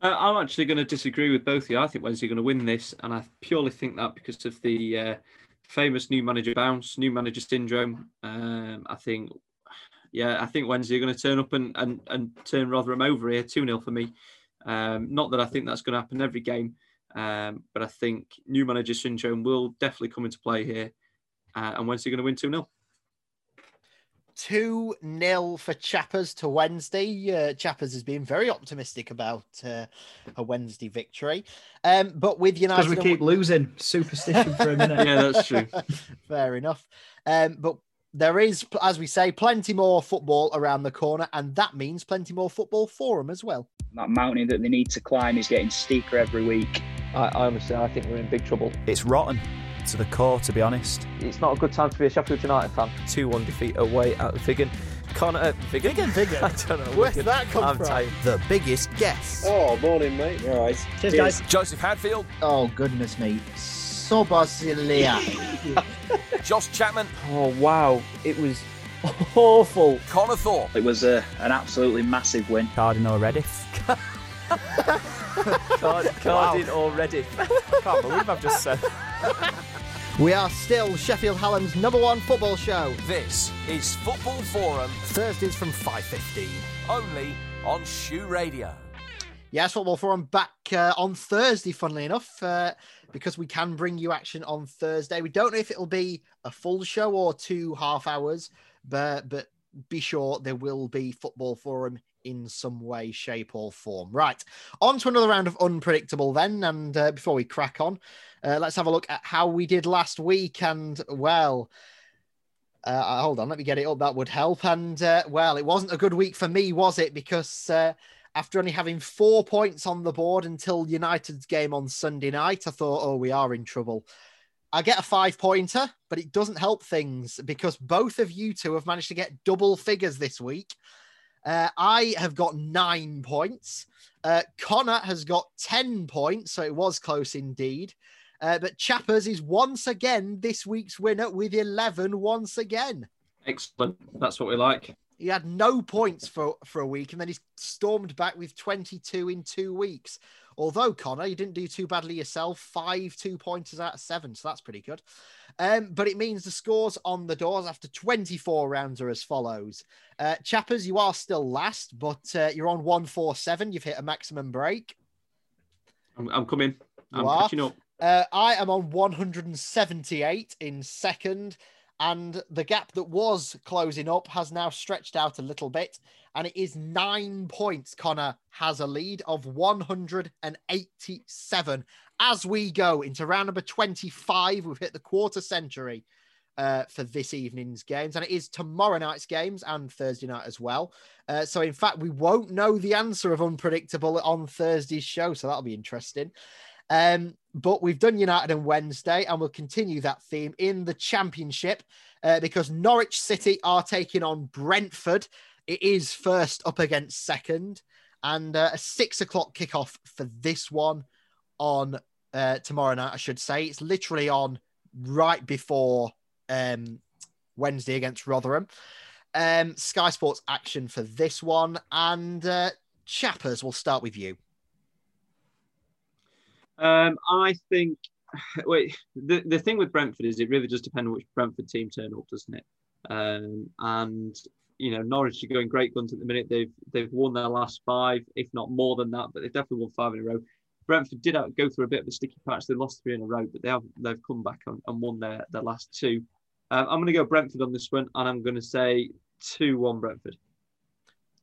Uh, I'm actually going to disagree with both of you. I think Wednesday are going to win this, and I purely think that because of the uh, famous new manager bounce, new manager syndrome. Um, I think, yeah, I think Wednesday are going to turn up and, and, and turn Rotherham over here 2 0 for me. Um, not that I think that's going to happen every game, um, but I think new manager syndrome will definitely come into play here. Uh, and Wednesday going to win 2 0. 2 0 for Chappers to Wednesday. Uh, Chappers has been very optimistic about uh, a Wednesday victory. Um, but with United. Because we keep losing. Superstition for a minute. (laughs) yeah, that's true. (laughs) Fair enough. Um, but there is, as we say, plenty more football around the corner, and that means plenty more football for them as well. That mountain that they need to climb is getting steeper every week. I, I honestly, I think we're in big trouble. It's rotten to the core, to be honest. It's not a good time to be a Sheffield United fan. 2 1 defeat away at the Figan. Connor, uh, Figan? Figan, Figan. (laughs) I don't know. Where's that come I'm from? tired. The biggest guess. Oh, morning, mate. All right. Cheers, guys. Joseph Hadfield, Oh, goodness me. Sobozilia. (laughs) Josh Chapman, Oh, wow. It was awful. Connor Thorpe, It was a, an absolutely massive win. Cardinal Reddit. (laughs) Card, Cardin already. Can't believe I've just said. We are still Sheffield Hallam's number one football show. this is Football Forum, Thursdays from 5.15. only on SHU Radio. Yes, Football Forum back uh, on Thursday, funnily enough, uh, because we can bring you action on Thursday. We don't know if it'll be a full show or two half hours, but but be sure there will be Football Forum in some way, shape, or form. Right, on to another round of unpredictable then. And uh, before we crack on, uh, let's have a look at how we did last week. And well, uh, hold on, let me get it up. That would help. And uh, well, it wasn't a good week for me, was it? Because uh, after only having four points on the board until United's game on Sunday night, I thought, oh, we are in trouble. I get a five pointer, but it doesn't help things because both of you two have managed to get double figures this week. Uh, I have got nine points. Uh, Connor has got 10 points, so it was close indeed. Uh, but Chappers is once again this week's winner with 11 once again. Excellent. That's what we like. He had no points for, for a week and then he's stormed back with 22 in two weeks. Although, Connor, you didn't do too badly yourself. Five two pointers out of seven, so that's pretty good. Um, but it means the scores on the doors after 24 rounds are as follows. Uh, Chappers, you are still last, but uh, you're on 147. You've hit a maximum break. I'm, I'm coming. You I'm are? catching up. Uh, I am on 178 in second, and the gap that was closing up has now stretched out a little bit, and it is nine points. Connor has a lead of 187 as we go into round number 25. We've hit the quarter century. Uh, for this evening's games, and it is tomorrow night's games and Thursday night as well. Uh, so, in fact, we won't know the answer of unpredictable on Thursday's show, so that'll be interesting. Um, but we've done United on Wednesday, and we'll continue that theme in the Championship uh, because Norwich City are taking on Brentford. It is first up against second, and uh, a six o'clock kickoff for this one on uh, tomorrow night. I should say it's literally on right before um, Wednesday against Rotherham. Um, Sky Sports action for this one, and uh, Chappers, we'll start with you. Um, I think. (sighs) Wait, the, the thing with Brentford is it really does depend on which Brentford team turn up, doesn't it? Um, and you know Norwich are going great guns at the minute. They've they've won their last five, if not more than that, but they've definitely won five in a row. Brentford did go through a bit of a sticky patch. They lost three in a row, but they have they've come back and, and won their, their last two. Um, I'm going to go Brentford on this one, and I'm going to say two one Brentford.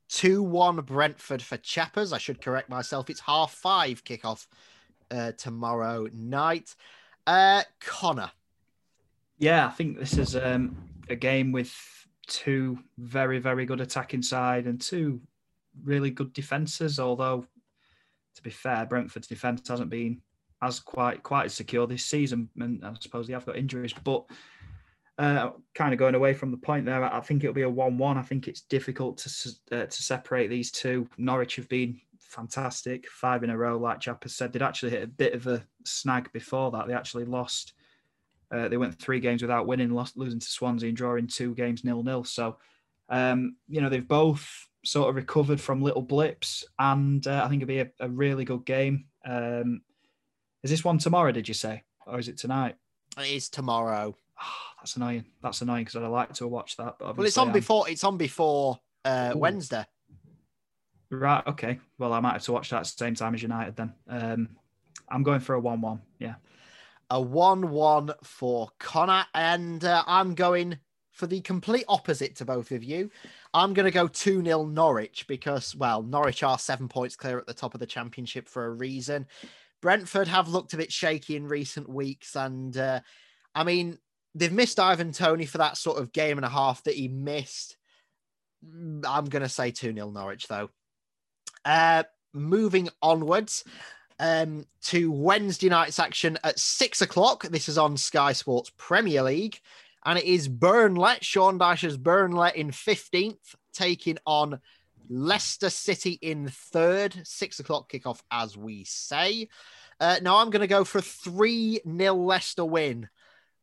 2 1 Brentford for Chappers. I should correct myself. It's half five kickoff uh, tomorrow night. Uh, Connor. Yeah, I think this is um, a game with two very, very good attacking side and two really good defences. Although, to be fair, Brentford's defence hasn't been as quite quite as secure this season, and I suppose they have got injuries. But uh, kind of going away from the point there, I think it'll be a one-one. I think it's difficult to uh, to separate these two. Norwich have been fantastic, five in a row, like Chap has said. They'd actually hit a bit of a snag before that. They actually lost. Uh, they went three games without winning, lost losing to Swansea and drawing two games nil nil. So, um, you know, they've both sort of recovered from little blips, and uh, I think it'll be a, a really good game. Um, is this one tomorrow? Did you say, or is it tonight? It is tomorrow. That's annoying. That's annoying because I'd like to watch that. But Well, it's on before. It's on before uh, Wednesday. Right. Okay. Well, I might have to watch that at the same time as United then. Um, I'm going for a one-one. Yeah. A one-one for Connor, and uh, I'm going for the complete opposite to both of you, I'm going to go 2 0 Norwich because, well, Norwich are seven points clear at the top of the championship for a reason. Brentford have looked a bit shaky in recent weeks. And uh, I mean, they've missed Ivan Toney for that sort of game and a half that he missed. Mm, I'm going to say 2 0 Norwich, though. Uh, moving onwards um, to Wednesday night's action at six o'clock. This is on Sky Sports Premier League and it is Burnley, Sean Dyche's Burnley in 15th, taking on Leicester City in third. Six o'clock kickoff, as we say. Uh, now I'm going to go for a 3 0 Leicester win.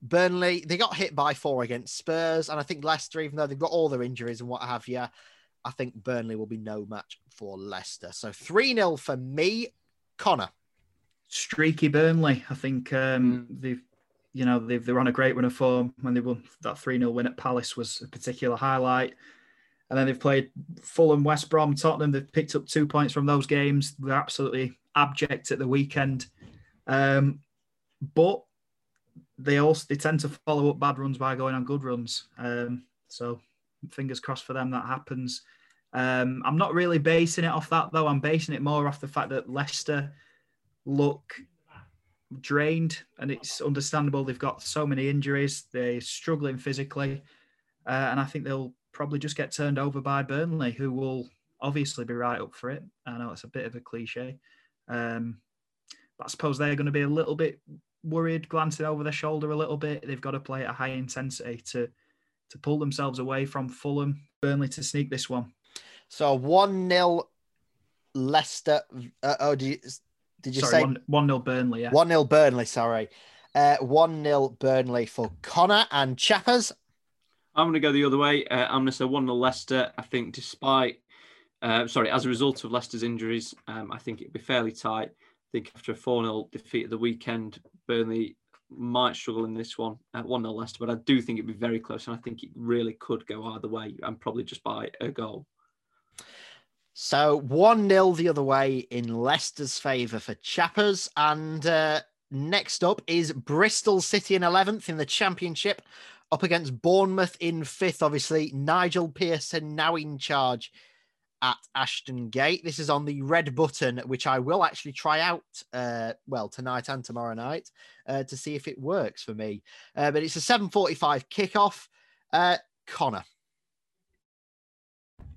Burnley, they got hit by four against Spurs, and I think Leicester, even though they've got all their injuries and what have you, I think Burnley will be no match for Leicester. So 3 0 for me. Connor. Streaky Burnley. I think um, they've you know, they they're on a great run of form. When they won that 3 0 win at Palace was a particular highlight. And then they've played Fulham, West Brom, Tottenham. They've picked up two points from those games. They're absolutely abject at the weekend. Um, but they also they tend to follow up bad runs by going on good runs. Um, so fingers crossed for them that happens. Um, I'm not really basing it off that though. I'm basing it more off the fact that Leicester look drained, and it's understandable. They've got so many injuries, they're struggling physically, uh, and I think they'll probably just get turned over by Burnley, who will obviously be right up for it. I know it's a bit of a cliche, um, but I suppose they're going to be a little bit worried, glancing over their shoulder a little bit. They've got to play at a high intensity to to pull themselves away from Fulham. Burnley to sneak this one. So one 0 Leicester. Uh, oh, do you, did you sorry, say one, one nil Burnley? Yeah, one 0 Burnley. Sorry, uh, one 0 Burnley for Connor and Chappers. I'm going to go the other way. Uh, I'm going to say one 0 Leicester. I think, despite, uh, sorry, as a result of Leicester's injuries, um, I think it'd be fairly tight. I think after a 4 0 defeat at the weekend, Burnley might struggle in this one at 1 0 Leicester, but I do think it'd be very close, and I think it really could go either way, and probably just by a goal. So 1 0 the other way in Leicester's favour for Chappers. And uh, next up is Bristol City in 11th in the Championship, up against Bournemouth in 5th. Obviously, Nigel Pearson now in charge at Ashton Gate. This is on the red button, which I will actually try out, uh, well, tonight and tomorrow night uh, to see if it works for me. Uh, but it's a 7.45 kickoff. Uh, Connor.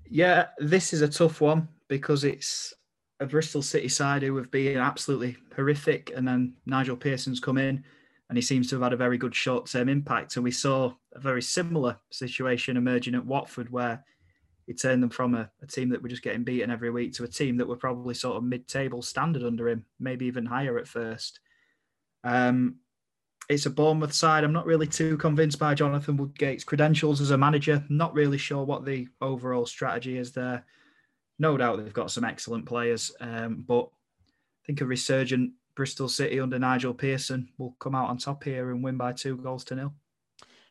Yeah, this is a tough one because it's a Bristol City side who have been absolutely horrific, and then Nigel Pearson's come in, and he seems to have had a very good short-term impact. And we saw a very similar situation emerging at Watford, where he turned them from a, a team that were just getting beaten every week to a team that were probably sort of mid-table standard under him, maybe even higher at first. Um, it's a Bournemouth side. I'm not really too convinced by Jonathan Woodgate's credentials as a manager. Not really sure what the overall strategy is there. No doubt they've got some excellent players, um, but I think a resurgent Bristol City under Nigel Pearson will come out on top here and win by two goals to nil.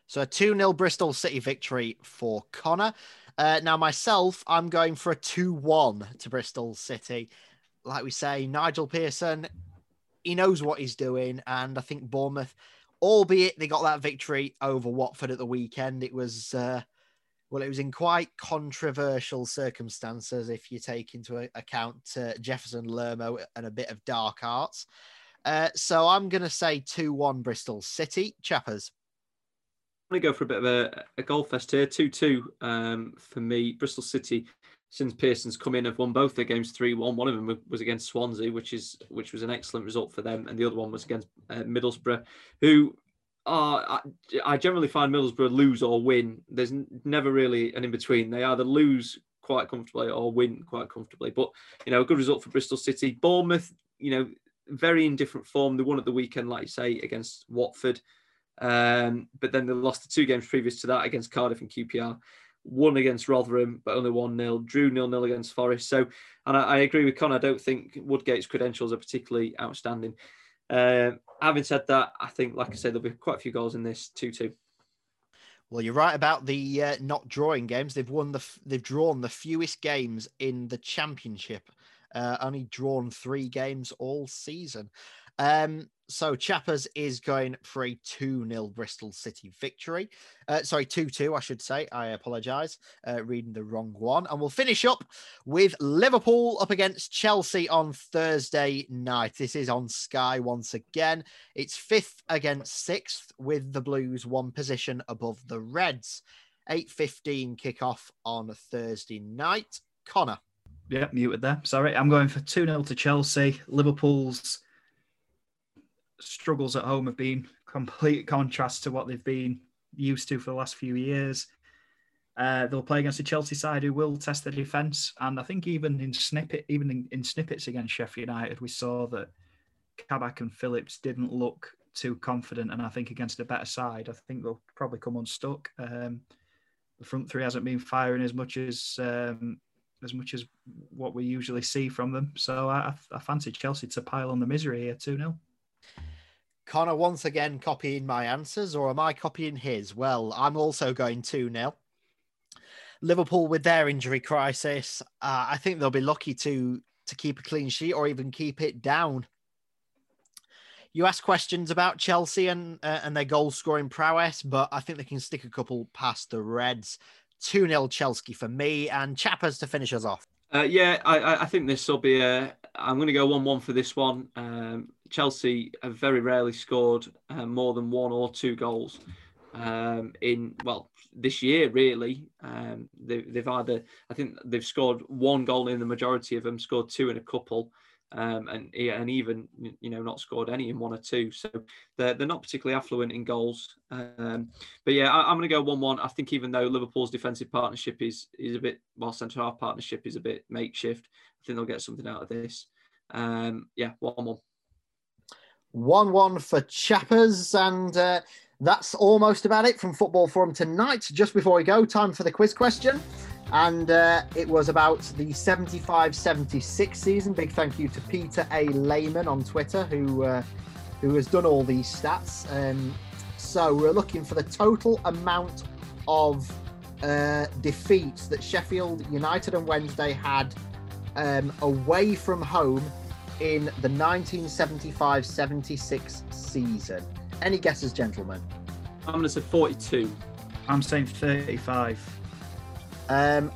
So a 2 0 Bristol City victory for Connor. Uh, now, myself, I'm going for a 2 1 to Bristol City. Like we say, Nigel Pearson he knows what he's doing, and I think Bournemouth, albeit they got that victory over Watford at the weekend, it was uh, well, it was in quite controversial circumstances if you take into account uh, Jefferson Lerma and a bit of dark arts. Uh, so I'm going to say 2 1 Bristol City. Chappers. Going to go for a bit of a, a goal fest here 2 2 um, for me. Bristol City since Pearson's come in, have won both their games three one. One of them was against Swansea, which is which was an excellent result for them, and the other one was against uh, Middlesbrough, who are I, I generally find Middlesbrough lose or win. There's never really an in between. They either lose quite comfortably or win quite comfortably. But you know, a good result for Bristol City. Bournemouth, you know, very indifferent form. They won at the weekend, like you say, against Watford. Um, but then they lost the two games previous to that against Cardiff and QPR won against Rotherham, but only 1 0, drew 0 0 against Forest. So, and I, I, agree with Connor, I don't think Woodgate's credentials are particularly outstanding. Uh, having said that, I think, like I said, there'll be quite a few goals in this 2 2. Well, you're right about the uh, not drawing games. They've won the they've drawn the fewest games in the championship. Uh, only drawn three games all season. Um, so Chappers is going for a 2 0 Bristol City victory. Uh, sorry, 2 2, I should say. I apologise. Uh, reading the wrong one. And we'll finish up with Liverpool up against Chelsea on Thursday night. This is on Sky once again. It's fifth against sixth, with the Blues one position above the Reds. 8.15 kickoff on Thursday night. Connor. Yeah, muted there. Sorry. I'm going for 2 0 to Chelsea. Liverpool's struggles at home have been complete contrast to what they've been used to for the last few years. Uh, they'll play against a Chelsea side who will test the defence, and I think even in snippet, even in, in, snippets against Sheffield United, we saw that Kabak and Phillips didn't look too confident, and I think against a better side, I think they'll probably come unstuck. Um, the front three hasn't been firing as much as um, as much as what we usually see from them, so I, I fancy Chelsea to pile on the misery here, two 0 Connor once again copying my answers, or am I copying his? Well, I'm also going 2 0. Liverpool with their injury crisis, uh, I think they'll be lucky to to keep a clean sheet or even keep it down. You asked questions about Chelsea and uh, and their goal scoring prowess, but I think they can stick a couple past the Reds. 2 0 Chelsea for me, and Chappers to finish us off. Uh, yeah, I, I, think this will be a. I'm going to go one-one for this one. Um, Chelsea have very rarely scored uh, more than one or two goals um, in well this year. Really, um, they, they've either I think they've scored one goal in the majority of them, scored two in a couple um, and and even you know not scored any in one or two. So they're they're not particularly affluent in goals. Um, but yeah, I, am going to go one-one. I think even though Liverpool's defensive partnership is is a bit, while centre half partnership is a bit makeshift, I think they'll get something out of this. Um, yeah, one-one. One-one for Chappers and. Uh, that's almost about it from Football Forum tonight. Just before we go, time for the quiz question and uh, it was about the 75 76 season. Big thank you to Peter A. Lehman on Twitter, who, uh, who has done all these stats. Um, so we're looking for the total amount of uh, defeats that Sheffield United and Wednesday had um, away from home in the 1975 76 season. Any guesses, gentlemen? I'm going to say 42. I'm saying 35. Um,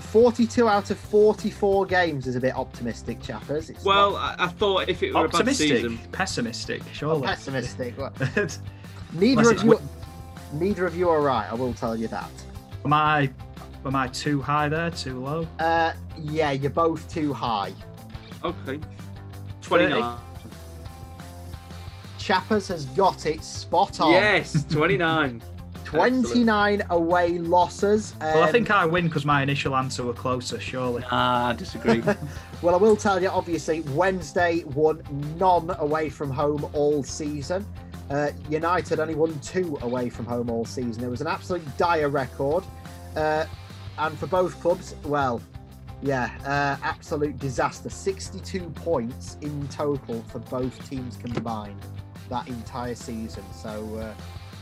42 out of 44 games is a bit optimistic, chappers. It's well, not... I, I, thought if it were optimistic, a bad season, pessimistic, surely. Oh, pessimistic. (laughs) neither of you, neither of you are right. I will tell you that. Am I, am I too high there? Too low? Uh, yeah, you're both too high. Okay, 29. Chappers has got it spot on. Yes, (laughs) 29. 29 away losses. Um, well, I think I win because my initial answer were closer, surely. Ah, I disagree. (laughs) well, I will tell you, obviously, Wednesday won none away from home all season. Uh, United only won two away from home all season. It was an absolute dire record. Uh, and for both clubs, well, yeah, uh, absolute disaster. 62 points in total for both teams combined that entire season. So, uh,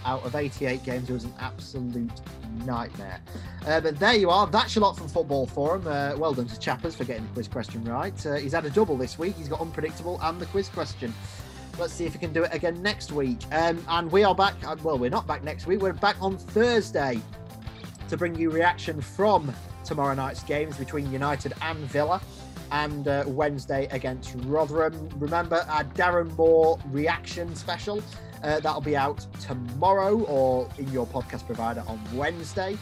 out of 88 games. It was an absolute nightmare. Uh, but there you are. That's a lot from Football Forum. Uh, well done to Chappers for getting the quiz question right. Uh, he's had a double this week. He's got unpredictable and the quiz question. Let's see if he can do it again next week. Um, and we are back. Uh, well, we're not back next week. We're back on Thursday to bring you reaction from tomorrow night's games between United and Villa and uh, Wednesday against Rotherham. Remember our Darren Moore reaction special uh, that'll be out tomorrow or in your podcast provider on Wednesday.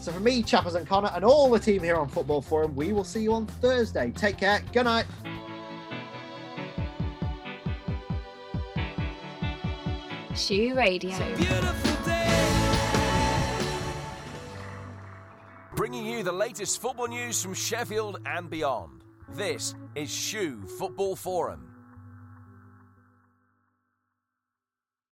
So for me, Chappers and Connor, and all the team here on Football Forum, we will see you on Thursday. Take care. Good night. SHU Radio. Bringing you the latest football news from Sheffield and beyond. This is SHU Football Forum.